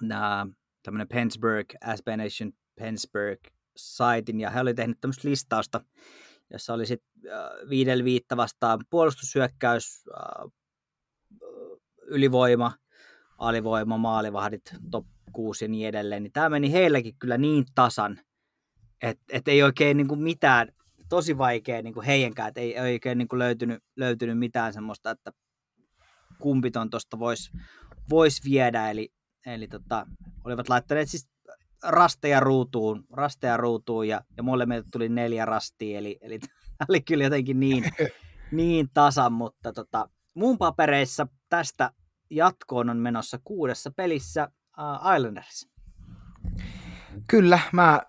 nää, tämmöinen Pensburg, SB Nation Pensburg saitin ja he oli tehnyt tämmöistä listausta, jossa oli sitten äh, viidellä viitta vastaan puolustushyökkäys, äh, ylivoima, alivoima, maalivahdit, top 6 ja niin edelleen, niin tämä meni heilläkin kyllä niin tasan, että et ei oikein niinku mitään, tosi vaikea niinku heidänkään, että ei, ei oikein niinku löytynyt, löytynyt mitään semmoista, että kumpiton tuosta voisi vois viedä, eli, eli tota, olivat laittaneet siis rasteja ruutuun, rasteja ruutuun ja, ja molemmilta tuli neljä rastia, eli, eli tämä (laughs) oli kyllä jotenkin niin, (laughs) niin tasan, mutta tota, mun papereissa tästä jatkoon on menossa kuudessa pelissä uh, Islanders. Kyllä, mä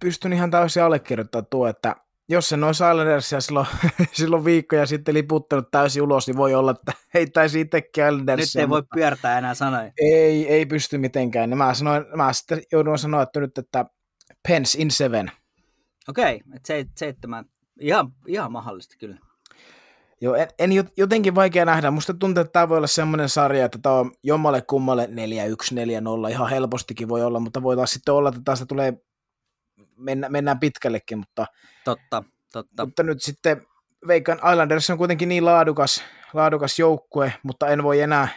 pystyn ihan täysin allekirjoittamaan tuo, että jos sen olisi Islandersia silloin, (laughs) silloin viikkoja sitten liputtanut täysin ulos, niin voi olla, että heittäisi itsekin Nyt Islandersia. ei voi pyörtää enää sanoja. ei, ei pysty mitenkään. Niin Mä, sanoin, mä sitten joudun sanoa, että nyt, että Pence in seven. Okei, okay, se, seitsemän. Ihan, ihan mahdollista kyllä. Joo, en, en jot- jotenkin vaikea nähdä. Musta tuntuu, että tämä voi olla semmoinen sarja, että tämä on jommalle kummalle 4-1, 4-0. Ihan helpostikin voi olla, mutta voi taas sitten olla, että tästä tulee, mennä, mennään pitkällekin, mutta, Totta, totta. mutta nyt sitten veikkaan Islanders on kuitenkin niin laadukas, laadukas joukkue, mutta en voi enää,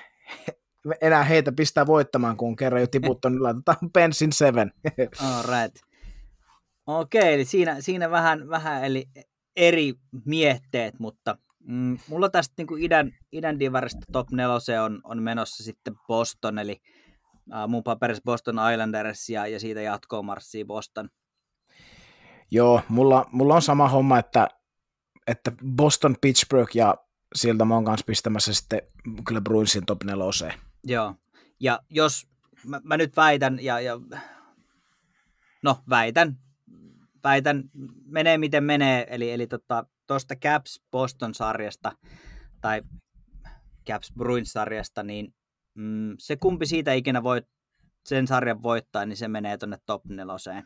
(laughs) enää heitä pistää voittamaan, kun kerran jo tiputtanut, niin laitetaan Pensin seven. (laughs) All right. Okei, eli siinä, siinä vähän, vähän eli eri mietteet, mutta mm, mulla tästä niin kuin idän, idän divarista top 4 on, on menossa sitten Boston, eli äh, mun paperissa Boston Islanders ja, ja siitä jatkoon marssii Boston. Joo, mulla, mulla on sama homma, että, että Boston, Pittsburgh ja sieltä mä oon kanssa pistämässä sitten kyllä Bruinsin top neloseen. Joo, ja jos mä, mä nyt väitän, ja, ja no väitän, väitän, menee miten menee, eli, eli tuosta tota, Caps Boston-sarjasta tai Caps Bruins-sarjasta, niin mm, se kumpi siitä ikinä voi sen sarjan voittaa, niin se menee tuonne top neloseen.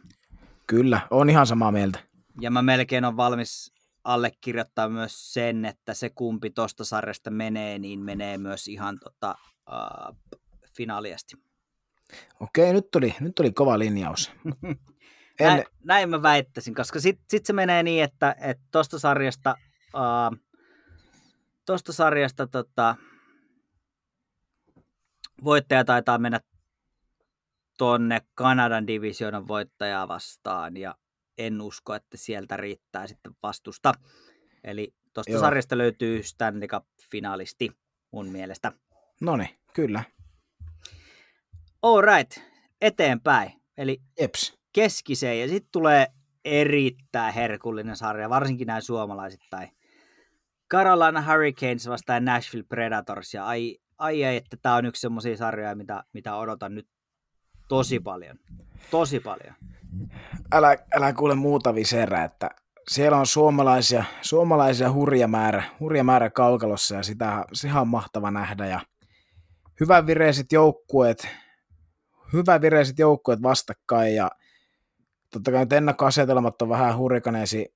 Kyllä, on ihan samaa mieltä. Ja mä melkein on valmis allekirjoittaa myös sen, että se kumpi tosta sarjasta menee, niin menee myös ihan tota, uh, finaaliasti. Okei, nyt tuli, nyt tuli kova linjaus. (laughs) En, Näin, näin mä väittäisin, koska sitten sit se menee niin, että et tosta sarjasta, uh, tosta sarjasta tota, voittaja taitaa mennä tonne Kanadan divisioonan voittajaa vastaan ja en usko, että sieltä riittää sitten vastusta. Eli tuosta Joo. sarjasta löytyy Stanley Cup-finalisti mun mielestä. no niin, kyllä. All right, eteenpäin. Eli Jeps. keskiseen ja sitten tulee erittäin herkullinen sarja, varsinkin näin suomalaisittain. Carolina Hurricanes vastaan Nashville Predators. Ja ai, ai, ai että tämä on yksi semmoisia sarjoja, mitä, mitä odotan nyt tosi paljon. Tosi paljon. Älä, älä kuule muuta viserä, että siellä on suomalaisia, suomalaisia hurja määrä, hurja määrä kaukalossa ja sitä, sehän on mahtava nähdä. Ja hyvän vireiset joukkueet, hyvän vireiset joukkueet vastakkain ja totta kai nyt ennakkoasetelmat on vähän hurrikaneesi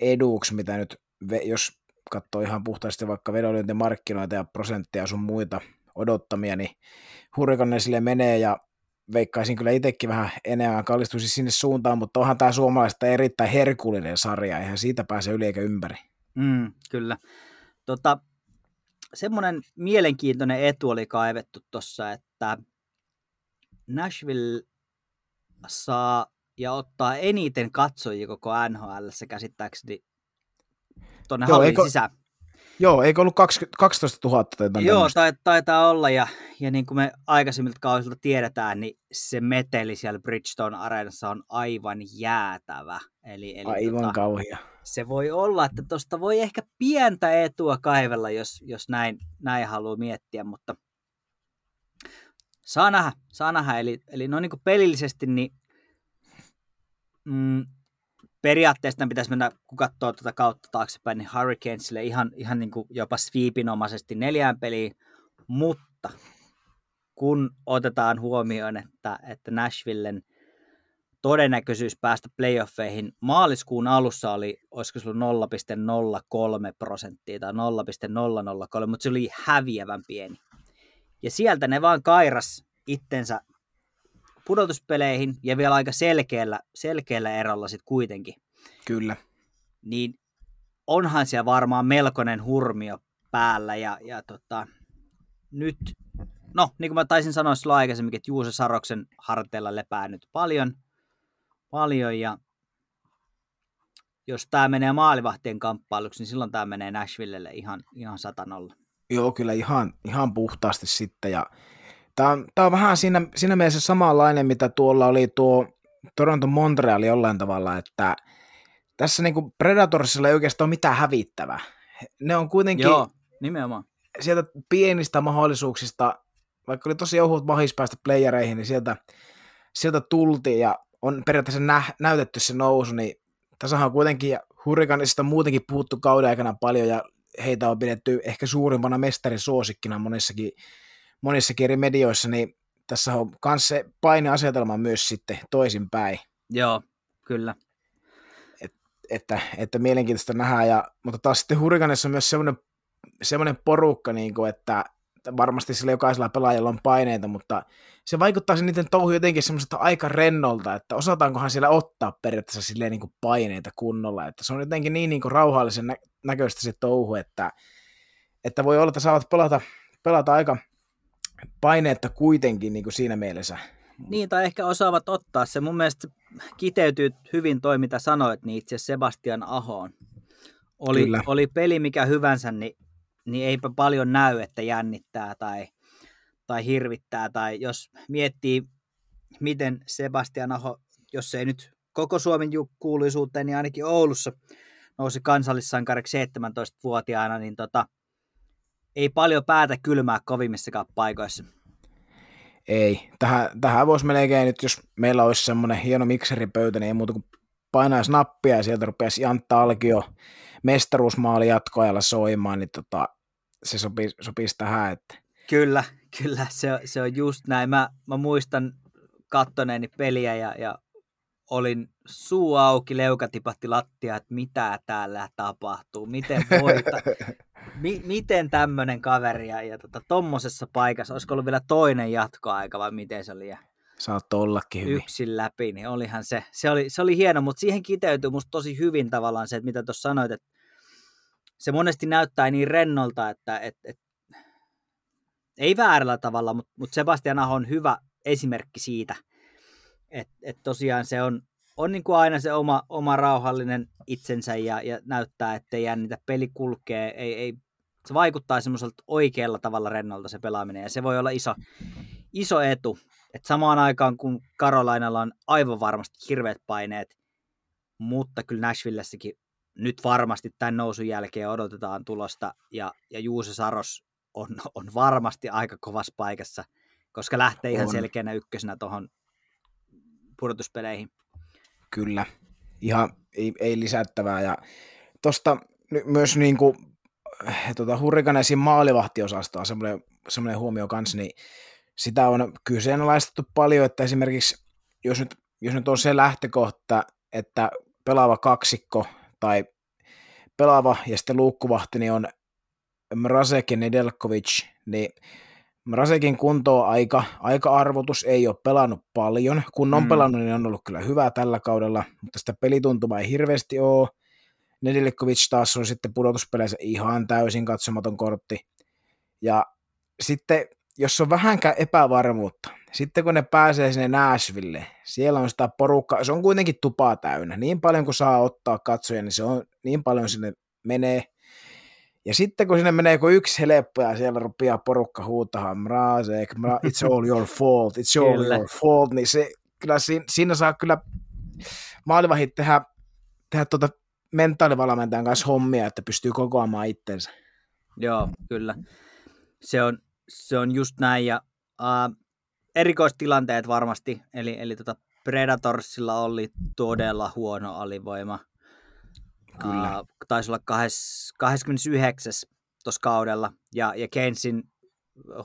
eduksi, mitä nyt, jos katsoo ihan puhtaasti vaikka vedonlyöntimarkkinoita ja prosenttia sun muita odottamia, niin hurrikaneesille menee ja veikkaisin kyllä itsekin vähän enemmän kallistuisi sinne suuntaan, mutta onhan tämä suomalaista erittäin herkullinen sarja, eihän siitä pääse yli eikä ympäri. Mm, kyllä. Tota, semmoinen mielenkiintoinen etu oli kaivettu tuossa, että Nashville saa ja ottaa eniten katsojia koko NHL käsittääkseni tuonne hallin eikö, sisään. Joo, eikö ollut 20, 12 000 tai Joo, tai, taitaa olla, ja, ja niin kuin me aikaisemmilta kausilta tiedetään, niin se meteli siellä Bridgestone Areenassa on aivan jäätävä. Eli, eli aivan tota, kauhia. Se voi olla, että tuosta voi ehkä pientä etua kaivella, jos, jos näin, näin haluaa miettiä, mutta saa nähdä, saa nähdä. Eli, eli no niin kuin pelillisesti, niin mm, periaatteessa pitäisi mennä, kun katsoo tuota kautta taaksepäin, niin Hurricanesille ihan, ihan niin kuin jopa sweepinomaisesti neljään peliin, mutta kun otetaan huomioon, että, että Nashvillen todennäköisyys päästä playoffeihin maaliskuun alussa oli, olisiko se ollut 0,03 prosenttia tai 0,003, mutta se oli häviävän pieni. Ja sieltä ne vaan kairas itsensä pudotuspeleihin ja vielä aika selkeällä, selkeällä erolla sitten kuitenkin. Kyllä. Niin onhan siellä varmaan melkoinen hurmio päällä ja, ja tota, nyt, no niin kuin mä taisin sanoa silloin aikaisemmin, että Juuse Saroksen harteilla lepää nyt paljon, paljon ja jos tämä menee maalivahtien kamppailuksi, niin silloin tämä menee Nashvillelle ihan, ihan satanolla. Joo, kyllä ihan, ihan puhtaasti sitten ja Tämä on, tämä on vähän siinä, siinä mielessä samanlainen, mitä tuolla oli tuo Toronto Montreal jollain tavalla, että tässä niin Predatorsilla ei oikeastaan ole mitään hävittävää. Ne on kuitenkin Joo, nimenomaan. sieltä pienistä mahdollisuuksista, vaikka oli tosi ohut mahis päästä playereihin, niin sieltä, sieltä tultiin ja on periaatteessa nä, näytetty se nousu, niin tässä on kuitenkin Hurricanesista muutenkin puhuttu kauden aikana paljon ja heitä on pidetty ehkä suurimpana mestarisuosikkina monissakin monissakin eri medioissa, niin tässä on myös se paineasetelma myös sitten toisinpäin. Joo, kyllä. Et, että, että mielenkiintoista nähdä, ja, mutta taas sitten Hurrikanissa on myös semmoinen, semmoinen porukka, niin kuin, että varmasti sillä jokaisella pelaajalla on paineita, mutta se vaikuttaa se niiden touhu jotenkin semmoiselta aika rennolta, että osataankohan siellä ottaa periaatteessa silleen niin kuin paineita kunnolla, että se on jotenkin niin, niin kuin rauhallisen nä- näköistä se touhu, että, että voi olla, että saavat pelata, pelata aika, paineetta kuitenkin niin kuin siinä mielessä. Niin, tai ehkä osaavat ottaa se. Mun mielestä kiteytyy hyvin toi, mitä sanoit, niin itse Sebastian Ahoon. Oli, oli peli mikä hyvänsä, niin, niin eipä paljon näy, että jännittää tai, tai hirvittää. Tai jos miettii, miten Sebastian Aho, jos ei nyt koko Suomen kuuluisuuteen, niin ainakin Oulussa nousi kansallissankariksi 17-vuotiaana, niin tota, ei paljon päätä kylmää kovimmissakaan paikoissa. Ei. Tähän, tähän voisi melkein nyt, jos meillä olisi semmoinen hieno mikseripöytä, niin ei muuta kuin painaisi nappia ja sieltä rupeaisi Jantta Alkio mestaruusmaali jatkoajalla soimaan, niin tota, se sopisi, sopisi tähän. Että... Kyllä, kyllä, se, se on just näin. Mä, mä muistan kattoneeni peliä ja, ja olin suu auki, leuka tipahti lattia, että mitä täällä tapahtuu, miten voita, (laughs) mi, miten tämmöinen kaveri ja, ja tota, tommosessa paikassa, olisiko ollut vielä toinen jatkoaika vai miten se oli? Ja Saat ollakin hyvin. Yksin läpi, niin olihan se, se oli, se oli hieno, mutta siihen kiteytyy musta tosi hyvin tavallaan se, että mitä tuossa sanoit, että se monesti näyttää niin rennolta, että et, et, ei väärällä tavalla, mutta, mutta Sebastian Aho on hyvä esimerkki siitä, että et tosiaan se on, on niin kuin aina se oma, oma rauhallinen itsensä ja, ja näyttää, ettei jännitä. Peli kulkee, ei, ei, se vaikuttaa semmoiselta oikealla tavalla rennolta se pelaaminen ja se voi olla iso, iso etu. Et samaan aikaan kun Karolainalla on aivan varmasti hirveät paineet, mutta kyllä Nashvillessäkin nyt varmasti tämän nousun jälkeen odotetaan tulosta, ja, ja Juuse Saros on, on varmasti aika kovassa paikassa, koska lähtee ihan On. selkeänä ykkösenä tuohon pudotuspeleihin. Kyllä, ihan ei, ei lisättävää. Ja tuosta myös niin kuin, tota, Hurrikanesin maalivahtiosastoa, semmoinen, semmoinen huomio kanssa, niin sitä on kyseenalaistettu paljon, että esimerkiksi jos nyt, jos nyt on se lähtökohta, että pelaava kaksikko tai pelaava ja sitten luukkuvahti niin on Mrazek ja Nedelkovic, niin Mrasekin kunto on aika, aika arvotus, ei ole pelannut paljon. Kun on Mm. pelannut, niin on ollut kyllä hyvä tällä kaudella, mutta sitä pelituntuma ei hirveästi ole. Nedelkovic taas on sitten pudotuspeleissä ihan täysin katsomaton kortti. Ja sitten, jos on vähänkään epävarmuutta, sitten kun ne pääsee sinne Nashville, siellä on sitä porukkaa, se on kuitenkin tupaa täynnä. Niin paljon kuin saa ottaa katsoja, niin se on niin paljon sinne menee. Ja sitten kun sinne menee kuin yksi helppo ja siellä rupeaa porukka huutamaan, Mrazek, Mra- it's all your fault, it's all Kyllä. your fault, niin se, kyllä siinä, siinä saa kyllä maalivahit tehdä, tehdä tuota mentaalivalmentajan kanssa hommia, että pystyy kokoamaan itsensä. Joo, kyllä. Se on, se on just näin. Ja, uh, erikoistilanteet varmasti. Eli, eli tota Predatorsilla oli todella huono alivoima. Kyllä. Uh, taisi olla 20, 29. tuossa kaudella. Ja, ja Kensin,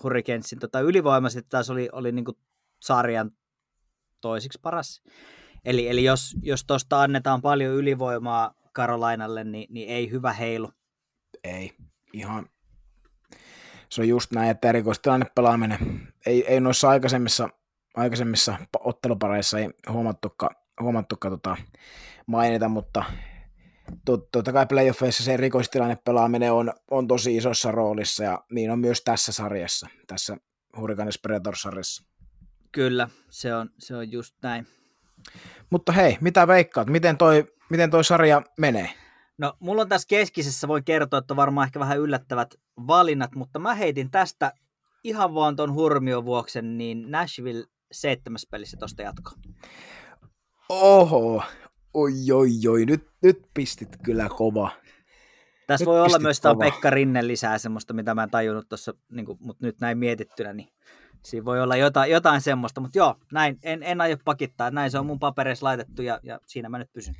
Hurricanesin tota ylivoima sitten taas oli, oli niinku sarjan toisiksi paras. Eli, eli jos, jos tuosta annetaan paljon ylivoimaa Karolainalle, niin, niin ei hyvä heilu. Ei, ihan. Se on just näin, että erikoistilanne pelaaminen. Ei, ei noissa aikaisemmissa, aikaisemmissa pa- ottelupareissa ei huomattukaan, huomattukaan tota, mainita, mutta tot- totta kai playoffeissa se erikoistilanne pelaaminen on, on tosi isossa roolissa ja niin on myös tässä sarjassa, tässä Hurricanes Predators-sarjassa. Kyllä, se on, se on just näin. Mutta hei, mitä veikkaat? Miten toi, miten toi sarja menee? No, mulla on tässä keskisessä, voin kertoa, että on varmaan ehkä vähän yllättävät valinnat, mutta mä heitin tästä ihan vaan ton hurmion vuoksi, niin Nashville seitsemäs pelissä tosta jatko. Oho, oi oi oi, nyt, nyt pistit kyllä kova. Tässä Nyt voi olla myös tämä. Pekka Rinne lisää semmoista, mitä mä en tajunnut tuossa, niin mutta nyt näin mietittynä, niin siinä voi olla jotain, jotain semmoista, mutta joo, näin, en, en aio pakittaa, näin se on mun papereissa laitettu ja, ja siinä mä nyt pysyn.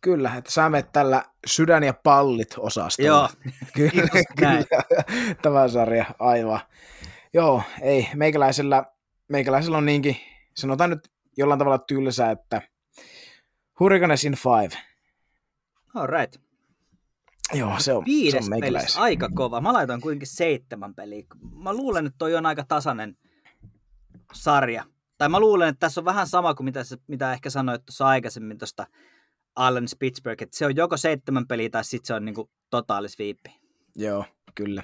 Kyllä, että sä menet tällä sydän ja pallit osastolla. Joo, (laughs) kyllä, kyllä. Tämä sarja, aivan. Joo, ei, meikäläisellä, meikäläisellä on niinkin, sanotaan nyt jollain tavalla tylsä, että Hurricanes in five. all right. Joo, se on, se Viides on pelissä, aika kova. Mä laitoin kuitenkin seitsemän peliä. Mä luulen, että toi on aika tasainen sarja. Tai mä luulen, että tässä on vähän sama kuin mitä, se, mitä ehkä sanoit tuossa aikaisemmin tuosta Allen Pittsburgh, että se on joko seitsemän peliä tai sitten se on niinku totaalisviippi. Joo, kyllä.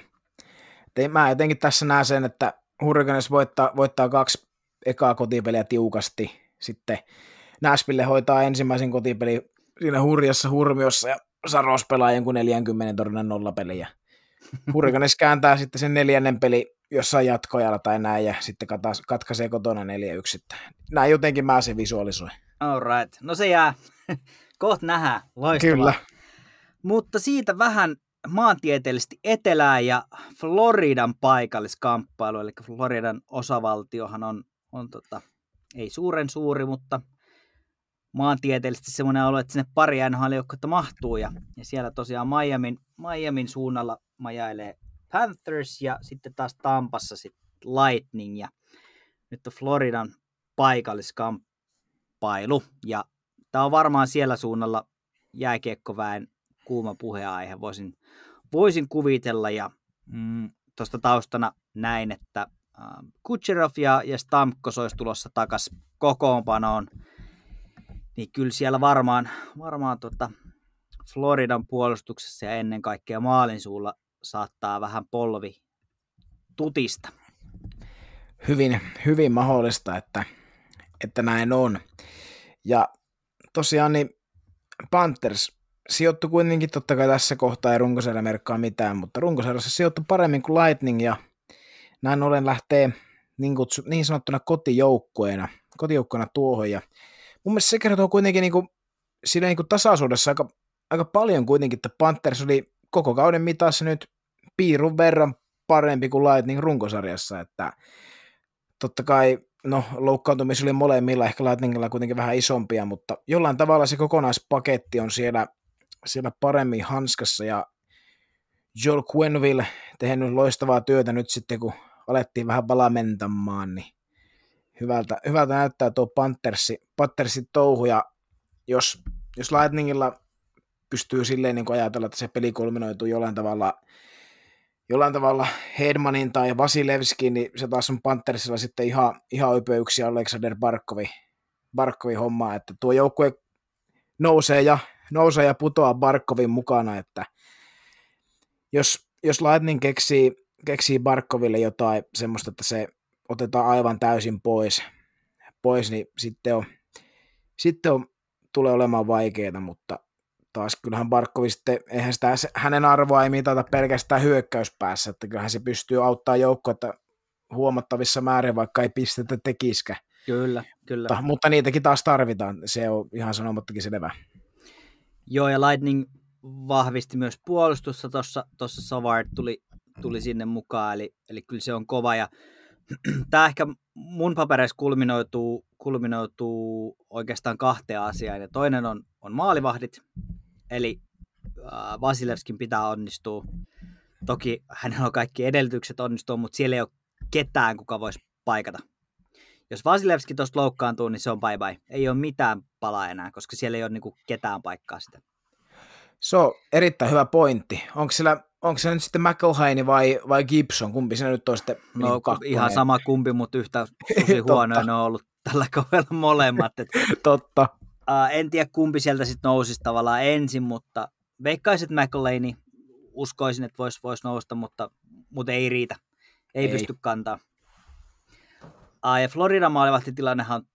Te, mä jotenkin tässä näen sen, että Hurricanes voittaa, voittaa kaksi ekaa kotipeliä tiukasti. Sitten Nashville hoitaa ensimmäisen kotipeli siinä hurjassa hurmiossa ja Saros pelaa jonkun 40 torjunnan nollapeliä. (laughs) Hurricanes kääntää sitten sen neljännen peli jossain jatkoajalla tai näin ja sitten katas, katkaisee kotona 4-1. Että Näin jotenkin mä sen visualisoin. All right. No se jää. (laughs) Kohta nähdään. Loistavaa. Kyllä. Mutta siitä vähän maantieteellisesti etelää ja Floridan paikalliskamppailu, eli Floridan osavaltiohan on, on tota, ei suuren suuri, mutta maantieteellisesti semmoinen alue, että sinne pari nhl mahtuu, ja, ja siellä tosiaan Miamin, Miamin suunnalla majailee Panthers, ja sitten taas Tampassa sitten Lightning, ja nyt on Floridan paikalliskamppailu, ja tämä on varmaan siellä suunnalla jääkiekkoväen kuuma puheenaihe, voisin, voisin kuvitella, ja mm, tuosta taustana näin, että äh, Kucherov ja, ja Stamkos olisi tulossa takaisin kokoonpanoon, niin kyllä siellä varmaan, varmaan tota Floridan puolustuksessa ja ennen kaikkea maalin suulla saattaa vähän polvi tutista. hyvin, hyvin mahdollista, että, että näin on. Ja tosiaan niin Panthers sijoittui kuitenkin totta kai tässä kohtaa ei runkosarja merkkaa mitään, mutta runkosarjassa sijoittui paremmin kuin Lightning ja näin ollen lähtee niin, kutsu, niin sanottuna kotijoukkueena, kotijoukkueena tuohon ja mun mielestä se kertoo kuitenkin niin kuin, siinä niin kuin tasaisuudessa aika, aika paljon kuitenkin, että Panthers oli koko kauden mitassa nyt piirun verran parempi kuin Lightning runkosarjassa, että totta kai, no loukkaantumisia oli molemmilla, ehkä Lightningilla kuitenkin vähän isompia, mutta jollain tavalla se kokonaispaketti on siellä, siellä paremmin hanskassa ja Joel Quenville tehnyt loistavaa työtä nyt sitten, kun alettiin vähän valamentamaan, niin hyvältä, hyvältä näyttää tuo Panthersi, Panthersin touhu, ja jos, jos Lightningilla pystyy silleen niin ajatella, että se peli kulminoituu jollain tavalla, jollain tavalla Hedmanin tai Vasilevskin, niin se taas on Panthersilla sitten ihan, ihan ypöyksiä Alexander Barkovi, Barkovi hommaa, että tuo joukkue nousee ja, nousee ja putoaa Barkovin mukana, että jos, jos Lightning keksii, keksii Barkoville jotain semmoista, että se otetaan aivan täysin pois, pois niin sitten on, sitten on, tulee olemaan vaikeaa, mutta taas kyllähän Barkovi sitten, eihän sitä, hänen arvoa ei mitata pelkästään hyökkäyspäässä, että kyllähän se pystyy auttaa joukkoa huomattavissa määrin, vaikka ei pistetä tekiskä. Kyllä, kyllä. Mutta, mutta niitäkin taas tarvitaan, se on ihan sanomattakin selvä. Joo, ja Lightning vahvisti myös puolustusta tuossa, tuossa Savard tuli, tuli sinne mukaan, eli, eli kyllä se on kova, ja tämä ehkä mun papereissa kulminoituu, kulminoituu oikeastaan kahteen asiaan, ja toinen on, on maalivahdit, eli äh, Vasilevskin pitää onnistua. Toki hänellä on kaikki edellytykset onnistua, mutta siellä ei ole ketään, kuka voisi paikata. Jos Vasilevski tuosta loukkaantuu, niin se on bye bye. Ei ole mitään palaa enää, koska siellä ei ole niinku ketään paikkaa sitä. Se on erittäin hyvä pointti. Onko siellä onko se nyt sitten McElhaini vai, vai Gibson, kumpi se nyt on sitten No niin ihan sama kumpi, mutta yhtä (laughs) tosi huonoja ne on ollut tällä kaudella molemmat. Et, (laughs) Totta. Uh, en tiedä kumpi sieltä sitten nousisi tavallaan ensin, mutta veikkaisin, että McElhaini uskoisin, että voisi vois nousta, mutta, mutta ei riitä. Ei, ei. pysty kantaa. Uh, ja Floridan maalivahtitilannehan on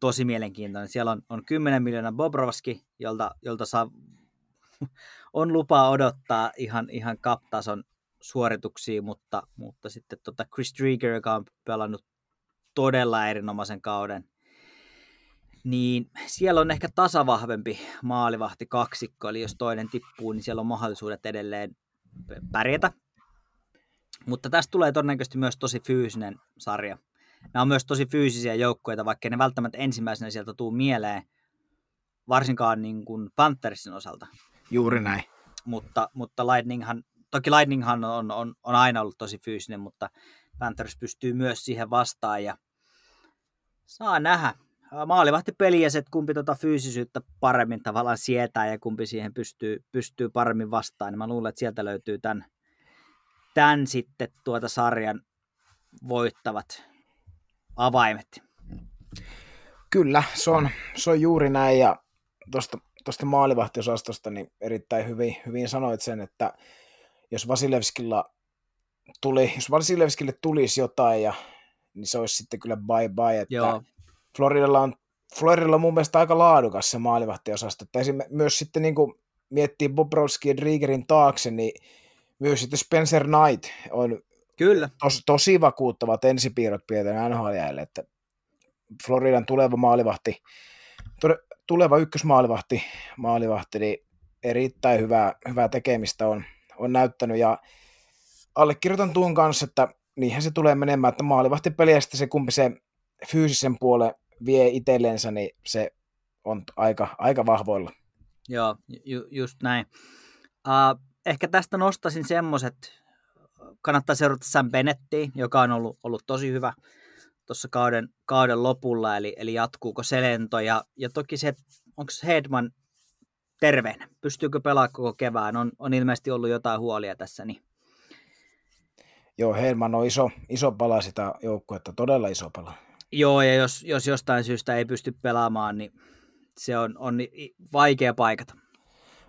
tosi mielenkiintoinen. Siellä on, on 10 miljoonaa Bobrovski, jolta, jolta saa (laughs) on lupa odottaa ihan, ihan kaptason suorituksia, mutta, mutta sitten tota Chris Drieger, joka on pelannut todella erinomaisen kauden, niin siellä on ehkä tasavahvempi maalivahti kaksikko, eli jos toinen tippuu, niin siellä on mahdollisuudet edelleen pärjätä. Mutta tästä tulee todennäköisesti myös tosi fyysinen sarja. Nämä on myös tosi fyysisiä joukkoja, vaikka ne välttämättä ensimmäisenä sieltä tuu mieleen, varsinkaan niin kuin Panthersin osalta. Juuri näin. Mutta, mutta Lightninghan, toki Lightninghan on, on, on aina ollut tosi fyysinen, mutta Panthers pystyy myös siihen vastaan ja saa nähdä. Maalivahtipeli ja se, että kumpi tuota fyysisyyttä paremmin tavallaan sietää ja kumpi siihen pystyy, pystyy paremmin vastaan, niin mä luulen, että sieltä löytyy tämän, tämän sitten tuota sarjan voittavat avaimet. Kyllä, se on, se on juuri näin ja tuosta tuosta maalivahtiosastosta, niin erittäin hyvin, hyvin sanoit sen, että jos Vasilevskilla tuli, jos Vasilevskille tulisi jotain, ja, niin se olisi sitten kyllä bye bye, että Joo. Floridalla on Floridalla on mun mielestä aika laadukas se maalivahtiosasto, että myös sitten niin kuin miettii Bobrovski ja Driegerin taakse, niin myös sitten Spencer Knight on Kyllä. Tos, tosi vakuuttavat ensipiirrot pidetään NHL, että Floridan tuleva maalivahti tuleva ykkösmaalivahti, maalivahti, niin erittäin hyvää, hyvää tekemistä on, on näyttänyt ja allekirjoitan tuon kanssa, että niinhän se tulee menemään, että maalivahtipeliä sitten se kumpi se fyysisen puolen vie itsellensä, niin se on aika, aika vahvoilla. Joo, ju, just näin. Uh, ehkä tästä nostaisin semmoiset, kannattaa seurata Sam Bennettiä, joka on ollut, ollut tosi hyvä tuossa kauden, kauden lopulla, eli, eli jatkuuko se lento, ja, ja toki se, onko Hedman terveenä, pystyykö pelaamaan koko kevään, on, on ilmeisesti ollut jotain huolia tässä, niin Joo, Hedman on iso, iso pala sitä joukkuetta, todella iso pala. Joo, ja jos, jos jostain syystä ei pysty pelaamaan, niin se on, on vaikea paikata.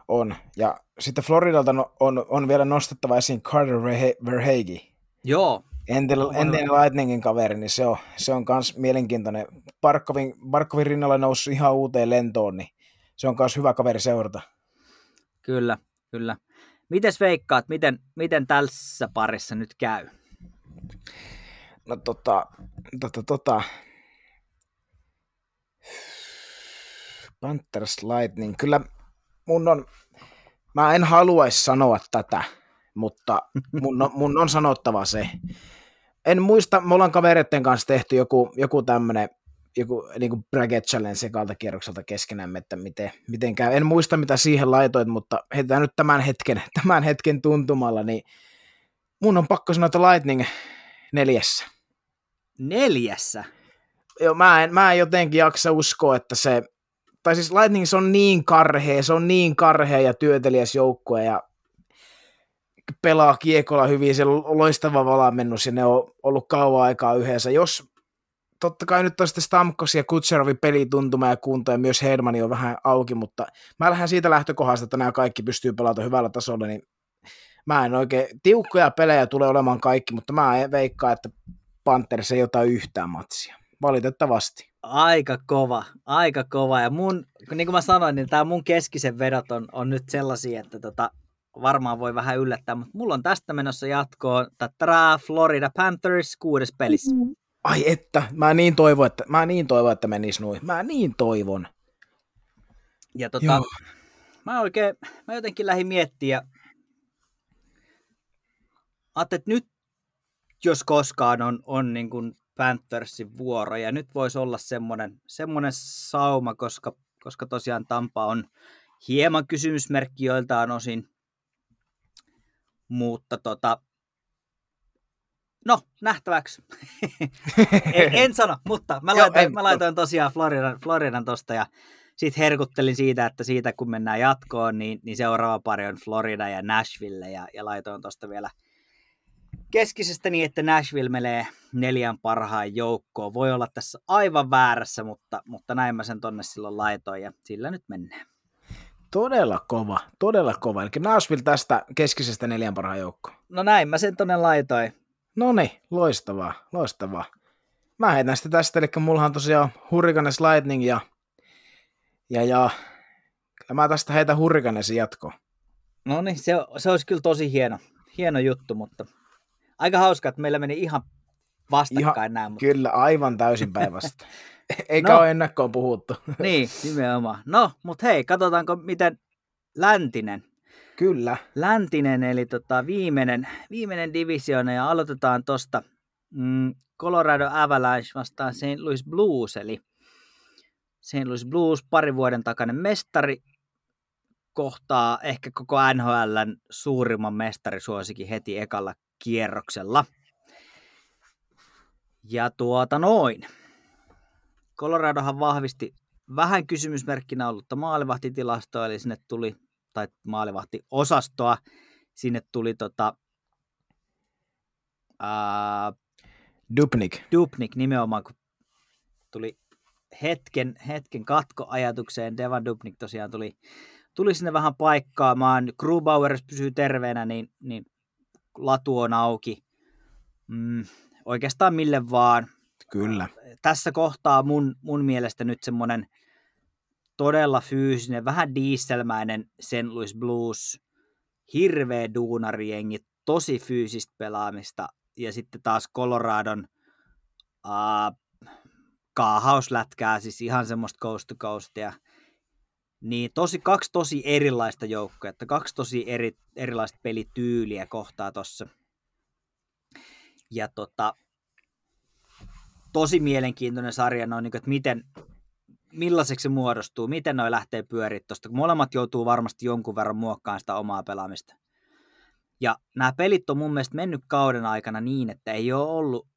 On, ja sitten Floridalta on, on vielä nostettava esiin Carter Verhage. Joo, Entinen, entinen Lightningin kaveri, niin se on, se on kans mielenkiintoinen. Barkovin, Barkovin rinnalla noussut ihan uuteen lentoon, niin se on myös hyvä kaveri seurata. Kyllä, kyllä. Mites veikkaat, miten, miten tässä parissa nyt käy? No tota, tota, tota. Panthers Lightning. Kyllä mun on, mä en haluaisi sanoa tätä, mutta mun on, mun on sanottava se. En muista, me ollaan kavereiden kanssa tehty joku, joku tämmöinen joku niin kuin bracket challenge sekalta kierrokselta keskenämme, että miten, miten käy. En muista, mitä siihen laitoit, mutta heitetään nyt tämän hetken, (laughs) tämän hetken tuntumalla, niin mun on pakko sanoa, että Lightning neljässä. Neljässä? Joo, mä en, mä en jotenkin jaksa uskoa, että se, tai siis Lightning se on niin karhea, se on niin karhea ja työtelijäs joukkue ja pelaa kiekolla hyvin, se on loistava valamennus ja ne on ollut kauan aikaa yhdessä. Jos totta kai nyt on sitten Stamkos ja Kutserovin pelituntuma ja kunto ja myös Hermani on vähän auki, mutta mä lähden siitä lähtökohdasta, että nämä kaikki pystyy pelata hyvällä tasolla, niin mä en oikein, tiukkoja pelejä tulee olemaan kaikki, mutta mä en veikkaa, että Panthers ei ota yhtään matsia. Valitettavasti. Aika kova, aika kova. Ja mun, niin kuin mä sanoin, niin tämä mun keskisen vedot on, on nyt sellaisia, että tota, varmaan voi vähän yllättää, mutta mulla on tästä menossa jatkoon Tatra Florida Panthers kuudes pelissä. Mm-hmm. Ai että, mä niin toivon, että, mä niin toivon, että menis noin. Mä niin toivon. Ja tota, mä oikein, mä jotenkin lähdin miettiä, että nyt jos koskaan on, on niin kuin Panthersin vuoro, ja nyt voisi olla semmoinen, semmoinen sauma, koska, koska tosiaan Tampa on hieman kysymysmerkki joiltaan osin, mutta tota, no, nähtäväksi. (laughs) en, en sano, mutta mä laitoin, Joo, en, mä laitoin tosiaan Floridan, Floridan tosta ja sitten herkuttelin siitä, että siitä kun mennään jatkoon, niin, niin seuraava pari on Florida ja Nashville ja, ja laitoin tosta vielä – keskisestä niin, että Nashville menee neljän parhaan joukkoon. Voi olla tässä aivan väärässä, mutta, mutta näin mä sen tonne silloin laitoin ja sillä nyt mennään. Todella kova, todella kova. Eli Nashville tästä keskisestä neljän parhaan joukkoon. No näin mä sen tonne laitoin. No niin, loistavaa, loistavaa. Mä heitän sitä tästä, eli mullahan tosiaan Hurricanes Lightning ja, ja, ja kyllä mä tästä heitä Hurricanesin jatkoon. No niin, se, se olisi kyllä tosi hieno, hieno juttu, mutta aika hauska, että meillä meni ihan vastakkain ihan, nämä. Mutta... Kyllä, aivan täysin päivästä. (laughs) (laughs) Eikä no, ole ennakkoon puhuttu. (laughs) niin, nimenomaan. No, mutta hei, katsotaanko miten läntinen. Kyllä. Läntinen, eli tota, viimeinen, viimeinen divisioona, ja aloitetaan tuosta mm, Colorado Avalanche vastaan St. Louis Blues, eli St. Louis Blues, pari vuoden takainen mestari, kohtaa ehkä koko NHLn suurimman mestarisuosikin heti ekalla kierroksella. Ja tuota noin. Coloradohan vahvisti vähän kysymysmerkkinä ollutta maalivahtitilastoa, eli sinne tuli, tai maalivahtiosastoa, sinne tuli tota, ää, Dupnik. Dupnik nimenomaan, kun tuli hetken, hetken katkoajatukseen, Devan Dupnik tosiaan tuli, tuli sinne vähän paikkaamaan, Grubauer pysyy terveenä, niin, niin latu on auki. Mm, oikeastaan mille vaan. Kyllä. Tässä kohtaa mun, mun mielestä nyt semmoinen todella fyysinen, vähän dieselmäinen St. Louis Blues, hirveä duunariengi, tosi fyysistä pelaamista, ja sitten taas Coloradon uh, kaahauslätkää, siis ihan semmoista coast to coastia, niin tosi, kaksi tosi erilaista joukkoa, että kaksi tosi eri, erilaista pelityyliä kohtaa tuossa. Ja tota, tosi mielenkiintoinen sarja, noin, niin että miten, millaiseksi se muodostuu, miten noi lähtee pyörittämään tuosta, kun molemmat joutuu varmasti jonkun verran muokkaamaan sitä omaa pelaamista. Ja nämä pelit on mun mielestä mennyt kauden aikana niin, että ei ole ollut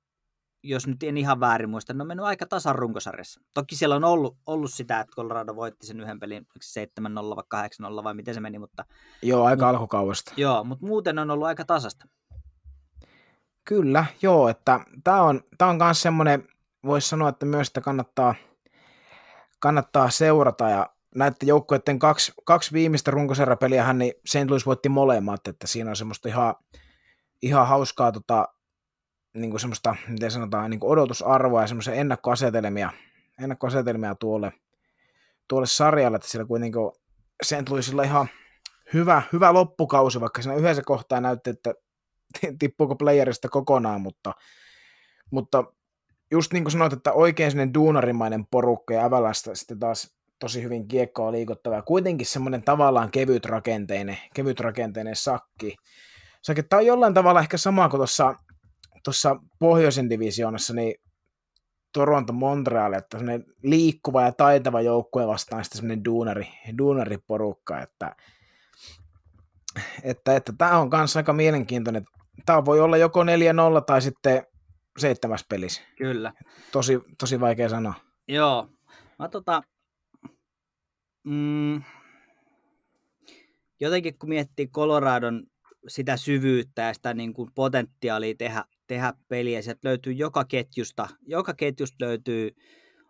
jos nyt en ihan väärin muista, ne on mennyt aika tasan runkosarjassa. Toki siellä on ollut, ollut sitä, että Colorado voitti sen yhden pelin 7-0 vai 8-0 vai miten se meni, mutta... Joo, aika mut, alkukaudesta. Joo, mutta muuten on ollut aika tasasta. Kyllä, joo, että tämä on, tää on myös semmoinen, voisi sanoa, että myös sitä kannattaa, kannattaa seurata ja näiden joukkueiden kaksi, kaksi viimeistä runkosarjapeliä, niin St. Louis voitti molemmat, että siinä on semmoista ihan, ihan hauskaa tota, niin kuin semmoista, miten sanotaan, niin kuin odotusarvoa ja semmoisia ennakkoasetelmia, ennakkoasetelmia tuolle, tuolle sarjalle, että siellä kuitenkin St. Louisilla ihan hyvä, hyvä loppukausi, vaikka siinä yhdessä kohtaa näytti, että (laughs) tippuuko playerista kokonaan, mutta, mutta just niin kuin sanoit, että oikein sinne duunarimainen porukka ja Ävälästä sitten taas tosi hyvin kiekkoa liikuttava ja kuitenkin semmoinen tavallaan kevyt rakenteinen, kevyt rakenteinen sakki. Sakki, tämä on jollain tavalla ehkä sama kuin tuossa, tuossa pohjoisen divisioonassa, niin Toronto Montreal, että semmoinen liikkuva ja taitava joukkue vastaan sitten semmoinen duunari, duunariporukka, että, että, että tämä on kanssa aika mielenkiintoinen. Tämä voi olla joko 4-0 tai sitten seitsemäs pelissä. Kyllä. Tosi, tosi vaikea sanoa. Joo. Mä tota, mm, jotenkin kun miettii Coloradon sitä syvyyttä ja sitä niin kuin potentiaalia tehdä, tehdä peliä, sieltä löytyy joka ketjusta, joka ketjusta löytyy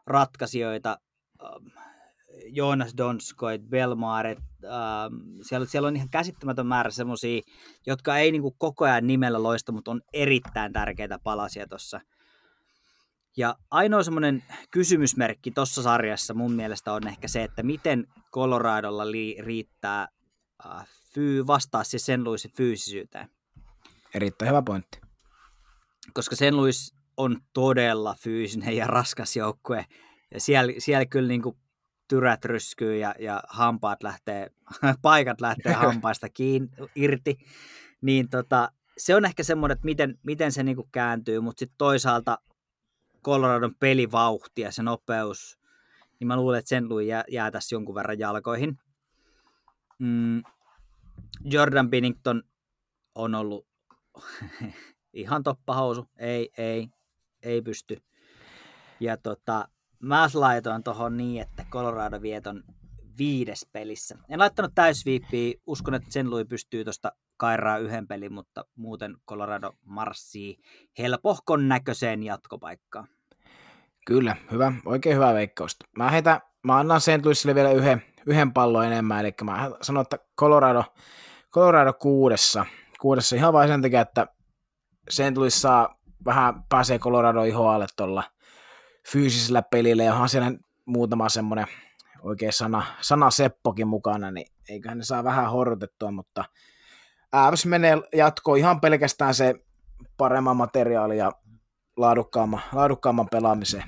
ratkaisijoita, Jonas Donskoit, Belmaaret, ähm, siellä, siellä on ihan käsittämätön määrä semmoisia, jotka ei niin kuin koko ajan nimellä loista, mutta on erittäin tärkeitä palasia tuossa. Ja ainoa semmoinen kysymysmerkki tuossa sarjassa mun mielestä on ehkä se, että miten Coloradolla li- riittää äh, fyy, vastaa siis sen Louisin fyysisyyteen. Erittäin hyvä pointti. Koska sen Louis on todella fyysinen ja raskas joukkue. Ja siellä, siellä kyllä niin kuin tyrät ryskyy ja, ja hampaat lähtee, (laughs) paikat lähtee hampaista kiinni, irti. Niin tota, se on ehkä semmoinen, että miten, miten se niin kuin kääntyy, mutta sitten toisaalta Coloradon pelivauhti ja se nopeus, niin mä luulen, että sen lui jää, jää tässä jonkun verran jalkoihin. Mm, Jordan Binnington on ollut (laughs) ihan toppahousu. Ei, ei, ei pysty. Ja tota, mä laitoin tuohon niin, että Colorado vieton viides pelissä. En laittanut täysviippiä, uskon, että sen lui pystyy tuosta kairaa yhden pelin, mutta muuten Colorado marssii helpohkon näköiseen jatkopaikkaan. Kyllä, hyvä, oikein hyvä veikkaus. Mä, heitä, mä annan St. Louisille vielä yhden, yhden pallon enemmän, eli mä sanon, että Colorado, Colorado kuudessa, kuudessa ihan vain sen takia, että St. Louis saa vähän pääsee Colorado ihoalle tuolla fyysisellä pelillä, ja onhan siellä muutama semmoinen oikein sana, sana Seppokin mukana, niin eiköhän ne saa vähän horjutettua, mutta Ääväs menee jatkoon ihan pelkästään se paremman materiaali ja laadukkaamman, laadukkaamman pelaamisen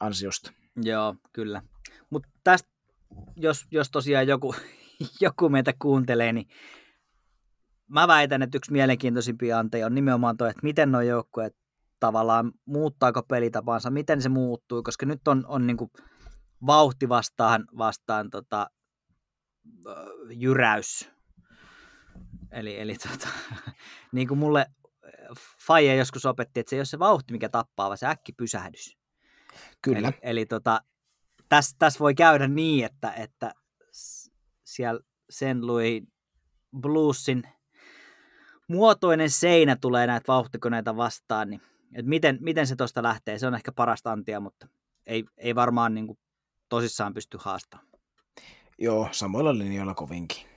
ansiosta. Joo, kyllä. Mutta tästä, jos, jos tosiaan joku, (laughs) joku meitä kuuntelee, niin mä väitän, että yksi mielenkiintoisimpia anteja on nimenomaan tuo, että miten nuo joukkueet tavallaan muuttaako pelitapansa, miten se muuttuu, koska nyt on, on niin kuin vauhti vastaan, vastaan tota, jyräys. Eli, eli tota, (laughs) niin kuin mulle Faija joskus opetti, että se ei ole se vauhti, mikä tappaa, vaan se äkkipysähdys. Kyllä. Eli, eli tota, tässä täs voi käydä niin, että, että siellä sen lui bluesin muotoinen seinä tulee näitä vauhtikoneita vastaan, niin että miten, miten se tuosta lähtee, se on ehkä parasta antia, mutta ei, ei varmaan niin kuin tosissaan pysty haastamaan. Joo, samoilla linjoilla kovinkin.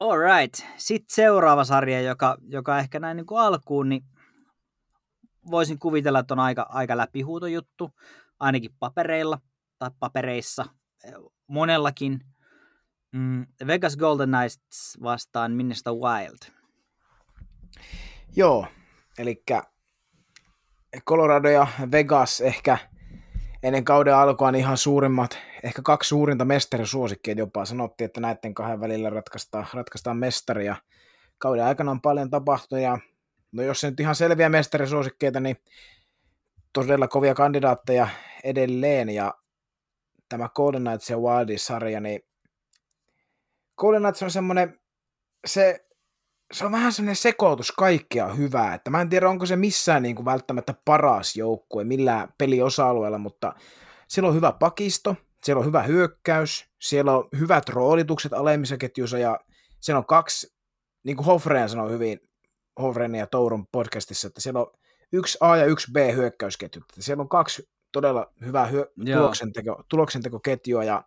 Alright. Sitten seuraava sarja, joka, joka ehkä näin niin kuin alkuun, niin voisin kuvitella, että on aika, aika läpihuutojuttu, ainakin papereilla tai papereissa, monellakin. Mm, Vegas Golden Knights vastaan Minnesota Wild. Joo, eli Colorado ja Vegas ehkä ennen kauden alkua niin ihan suurimmat, ehkä kaksi suurinta mestarisuosikkia jopa. Sanottiin, että näiden kahden välillä ratkaistaan, ratkaistaan mestaria. Kauden aikana on paljon tapahtunut ja no jos se nyt ihan selviä mestarisuosikkeita, niin todella kovia kandidaatteja edelleen ja tämä Golden Knights ja Wildis-sarja, niin Golden Knights on semmoinen, se, se on vähän semmoinen sekoitus kaikkea hyvää, että mä en tiedä onko se missään niin kuin välttämättä paras joukkue millään peliosa-alueella, mutta siellä on hyvä pakisto, siellä on hyvä hyökkäys, siellä on hyvät roolitukset alemmissa ketjuissa ja siellä on kaksi, niin kuin Hofreen sanoi hyvin, Hofreen ja Tourun podcastissa, että siellä on yksi A ja yksi B hyökkäysketju. Siellä on kaksi todella hyvää hyö- tuloksenteko, tuloksentekoketjua ja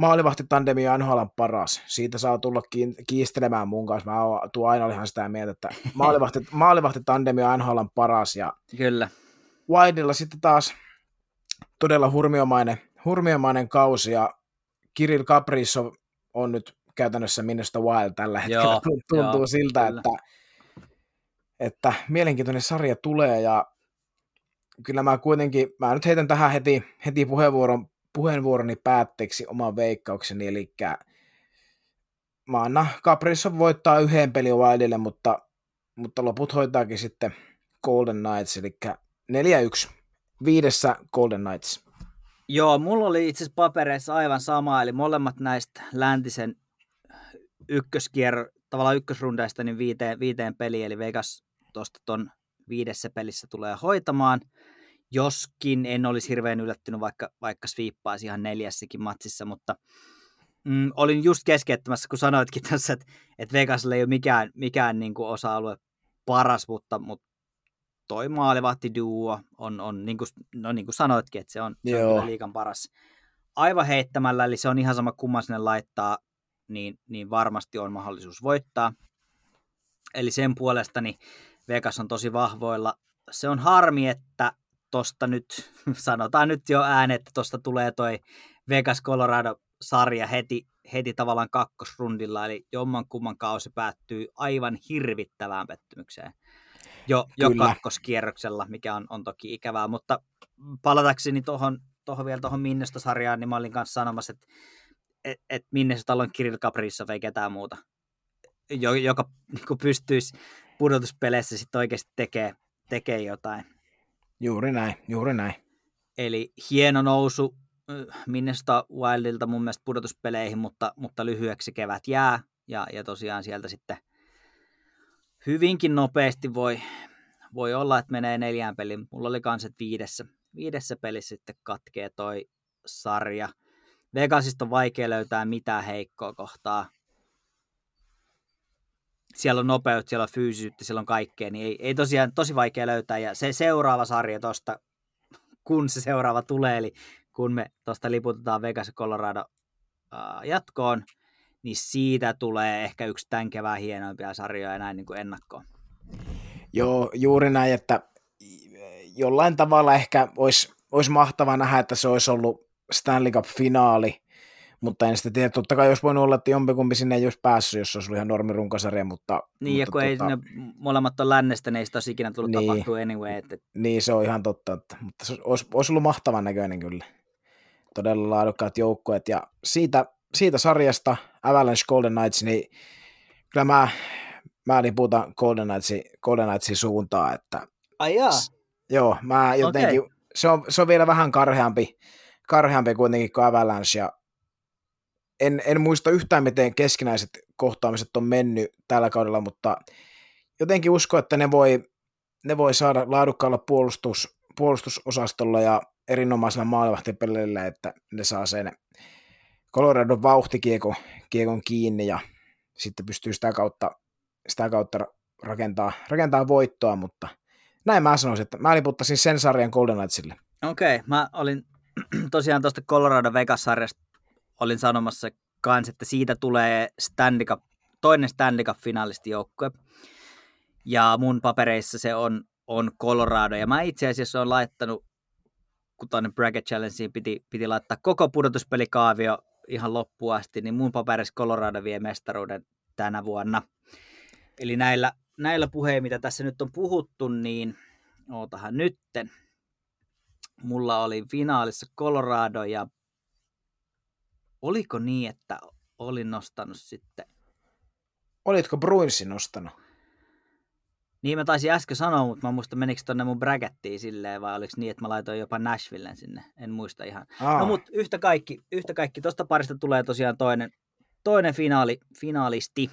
maalivahtitandemi on NHL paras. Siitä saa tulla kiistelemään mun kanssa. Mä tuun aina ihan sitä mieltä, että (laughs) maalivahti, maalivahtitandemi on NHL paras. Ja Kyllä. Wildilla sitten taas todella hurmiomainen, hurmiomainen kausi ja Kirill Kaprizov on nyt käytännössä Minnesota Wild tällä hetkellä. Joo, Tuntuu joo, siltä, kyllä. että, että mielenkiintoinen sarja tulee ja kyllä mä kuitenkin, mä nyt heitän tähän heti, heti puheenvuoron puheenvuoroni päätteeksi oman veikkaukseni, eli mä annan Caprissa voittaa yhden pelin Wildille, mutta, mutta loput hoitaakin sitten Golden Knights, eli 4-1 viidessä Golden Knights. Joo, mulla oli itse asiassa papereissa aivan sama, eli molemmat näistä läntisen ykköskierro, tavallaan ykkösrundeista niin viiteen, viiteen peliin, eli Vegas tuosta ton viidessä pelissä tulee hoitamaan. Joskin en olisi hirveän yllättynyt, vaikka, vaikka sviippaisi ihan neljässäkin matsissa, mutta mm, olin just keskeyttämässä, kun sanoitkin (laughs) tässä, että, että Vegasilla ei ole mikään, mikään niin kuin osa-alue paras, mutta, mutta toi maalivahtiduo on, on niin kuin, no niin kuin sanoitkin, että se on, se on liikan paras aivan heittämällä, eli se on ihan sama kumman sinne laittaa, niin, niin varmasti on mahdollisuus voittaa. Eli sen puolesta niin Vegas on tosi vahvoilla. Se on harmi, että tosta nyt, (laughs) sanotaan nyt jo ääne, että tosta tulee toi Vegas Colorado-sarja heti, heti tavallaan kakkosrundilla, eli jomman kumman kausi päättyy aivan hirvittävään pettymykseen. Jo, jo kakkoskierroksella, mikä on, on toki ikävää, mutta palatakseni tuohon tohon vielä tuohon Minnestä-sarjaan, niin mä olin kanssa sanomassa, että et, et Minnesotalla on Kirill Kaprizov, ei ketään muuta, joka niin pystyisi pudotuspeleissä sitten oikeasti tekee, tekee jotain. Juuri näin, juuri näin. Eli hieno nousu Minnesota Wildilta mun mielestä pudotuspeleihin, mutta, mutta lyhyeksi kevät jää. Ja, ja tosiaan sieltä sitten hyvinkin nopeasti voi, voi olla, että menee neljään peliin. Mulla oli kans, että viidessä, viidessä pelissä sitten katkee toi sarja. Vegasista on vaikea löytää mitään heikkoa kohtaa. Siellä on nopeut, siellä on fyysisyyttä, siellä on kaikkea, niin ei, ei tosiaan tosi vaikea löytää. Ja se seuraava sarja tosta, (laughs) kun se seuraava tulee, eli kun me tuosta liputetaan Vegas ja Colorado jatkoon, niin siitä tulee ehkä yksi tämän kevään hienoimpia sarjoja näin niin kuin ennakkoon. Joo, juuri näin, että jollain tavalla ehkä olisi, olisi mahtavaa nähdä, että se olisi ollut Stanley Cup-finaali, mutta en sitä tiedä, totta kai olisi voinut olla, että jompikumpi sinne ei olisi päässyt, jos olisi ollut ihan normirunkosarja, mutta... Niin, mutta ja kun tuota, ei ne molemmat ole lännestä, niin ei sitä olisi ikinä tullut niin, tapahtua anyway. Että... Niin, se on ihan totta, että, mutta se olisi, olisi ollut mahtavan näköinen kyllä. Todella laadukkaat joukkueet, ja siitä siitä sarjasta Avalanche Golden Knights, niin kyllä mä, mä liputan Golden Knightsin, Golden Knightsin suuntaan, että Ai jaa. Joo, mä jotenkin, okay. se, on, se on vielä vähän karheampi, karheampi kuitenkin kuin Avalanche, ja en, en muista yhtään, miten keskinäiset kohtaamiset on mennyt tällä kaudella, mutta jotenkin usko, että ne voi, ne voi saada laadukkaalla puolustus, puolustusosastolla ja erinomaisella maalivahtipelillä, että ne saa sen Colorado vauhtikiekon kiekon kiinni ja sitten pystyy sitä kautta, sitä kautta rakentaa, rakentaa voittoa, mutta näin mä sanoisin, että mä liputtaisin sen sarjan Golden Knightsille. Okei, okay, mä olin (clears throat) tosiaan tuosta Colorado Vegas-sarjasta olin sanomassa kans, että siitä tulee Stanley Cup, toinen Stanley Cup-finalisti joukkue. Ja mun papereissa se on, on Colorado. Ja mä itse asiassa olen laittanut, kun tuonne Bracket Challengeen piti, piti laittaa koko pudotuspelikaavio ihan loppuun asti, niin mun paperissa Colorado vie mestaruuden tänä vuonna. Eli näillä, näillä puheilla, mitä tässä nyt on puhuttu, niin ootahan nytten. Mulla oli finaalissa Colorado ja oliko niin, että olin nostanut sitten... Olitko Bruinsin nostanut? Niin mä taisin äsken sanoa, mutta mä muistan menikö tonne mun brackettiin silleen, vai oliko niin, että mä laitoin jopa Nashvillen sinne, en muista ihan. Aa. No mutta yhtä kaikki, yhtä kaikki, tosta parista tulee tosiaan toinen, toinen finaali, finaalisti.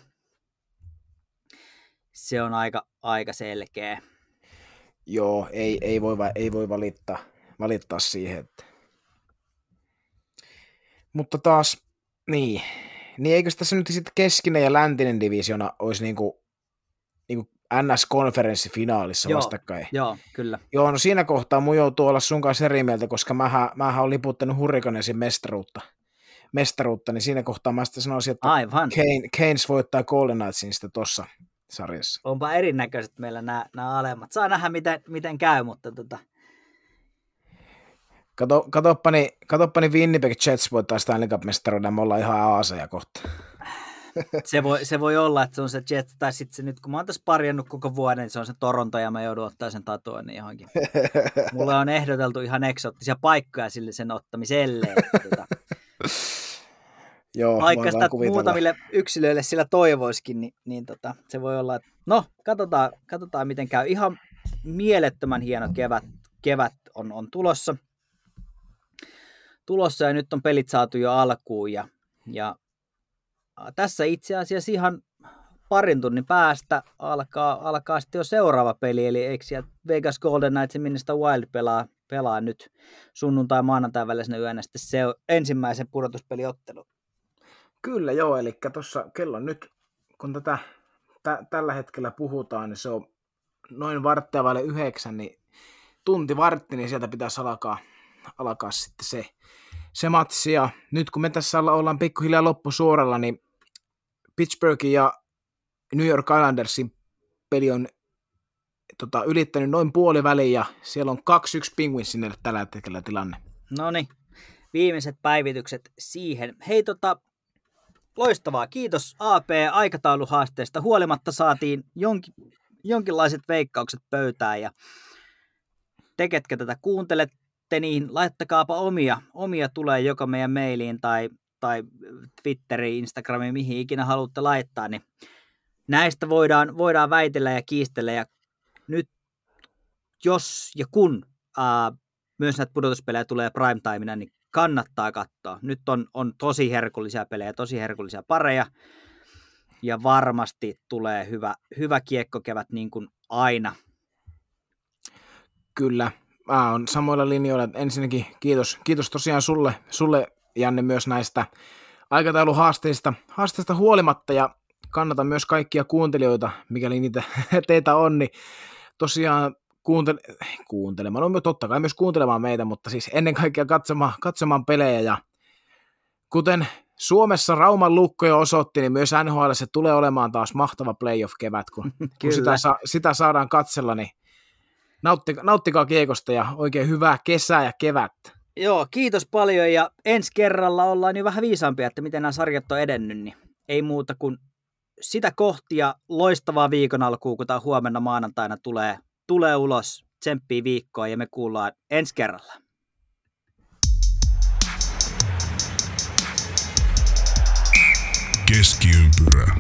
Se on aika, aika selkeä. Joo, ei, ei, voi, ei voi valittaa, valittaa siihen. Että... Mutta taas, niin, niin eikö tässä nyt sitten keskinen ja läntinen divisiona olisi niinku, niinku NS-konferenssifinaalissa joo, vastakkain. Joo, kyllä. Joo, no siinä kohtaa mun joutuu olla sun kanssa eri mieltä, koska mähän, mähän olen liputtanut Hurricanesin mestaruutta. mestaruutta, niin siinä kohtaa mä sitten sanoisin, että Aivan. Kane, Keynes voittaa Golden Knightsin sitten tuossa sarjassa. Onpa erinäköiset meillä nämä, nämä alemmat. Saa nähdä, miten, miten käy, mutta tota... Kato, katoppani, katoppani Winnipeg Jets voittaa Stanley Cup-mestaruuden, me ollaan ihan aaseja kohta. (laughs) se, voi, se voi olla, että se on se Jets, tai sitten se nyt, kun mä oon tässä parjannut koko vuoden, niin se on se Toronto, ja mä joudun ottaa sen tatuoinnin johonkin. (laughs) Mulle on ehdoteltu ihan eksoottisia paikkoja sille sen ottamiselle. Tota, (laughs) Joo, vaikka sitä muutamille yksilöille sillä toivoiskin, niin, niin tota, se voi olla, että no, katsotaan, katsotaan miten käy. Ihan mielettömän hieno kevät, kevät on, on tulossa. Tulossa ja nyt on pelit saatu jo alkuun ja, ja tässä itse asiassa ihan parin tunnin päästä alkaa, alkaa sitten jo seuraava peli, eli eikö Vegas Golden Knights ja Minnesota Wild pelaa, pelaa nyt sunnuntai maanantai välisenä yönä sitten se ensimmäisen pudotuspeliottelun. Kyllä joo, eli tuossa kello nyt, kun tätä tä, tällä hetkellä puhutaan, niin se on noin varttia vaille yhdeksän, niin tunti vartti, niin sieltä pitäisi alkaa, alkaa sitten se, se matsi. Ja nyt kun me tässä ollaan pikkuhiljaa loppusuoralla, niin Pittsburghin ja New York Islandersin peli on tota, ylittänyt noin puoli väliin ja siellä on 2-1 Penguinsille tällä hetkellä tilanne. No niin, viimeiset päivitykset siihen. Hei tota, loistavaa. Kiitos AP aikatauluhaasteesta. Huolimatta saatiin jonkin, jonkinlaiset veikkaukset pöytään ja te, ketkä tätä kuuntelette, niin laittakaapa omia. Omia tulee joko meidän mailiin tai, tai Twitteriin, Instagramiin, mihin ikinä haluatte laittaa, niin näistä voidaan, voidaan väitellä ja kiistellä ja nyt jos ja kun ää, myös näitä pudotuspelejä tulee primetimeina, niin kannattaa katsoa. Nyt on, on tosi herkullisia pelejä, tosi herkullisia pareja, ja varmasti tulee hyvä, hyvä kiekkokevät niin kuin aina. Kyllä, mä oon samoilla linjoilla. Ensinnäkin kiitos, kiitos tosiaan sulle, sulle Janne myös näistä aikatauluhaasteista. Haasteista huolimatta ja kannatan myös kaikkia kuuntelijoita, mikäli niitä (laughs) teitä on, niin tosiaan kuuntele, kuuntelemaan, no totta kai myös kuuntelemaan meitä, mutta siis ennen kaikkea katsomaan, katsomaan pelejä. Ja kuten Suomessa Rauman lukko jo osoitti, niin myös NHL se tulee olemaan taas mahtava playoff-kevät, kun, kun (laughs) sitä, sa, sitä saadaan katsella, niin nauttikaa, nauttikaa kiekosta ja oikein hyvää kesää ja kevättä. Joo, kiitos paljon ja ensi kerralla ollaan jo vähän viisaampia, että miten nämä sarjat on edennyt, niin ei muuta kuin sitä kohtia loistavaa viikon alkuun, kun tämä huomenna maanantaina tulee, tulee ulos. Tsemppii viikkoa ja me kuullaan ensi kerralla. Keskiympyrä.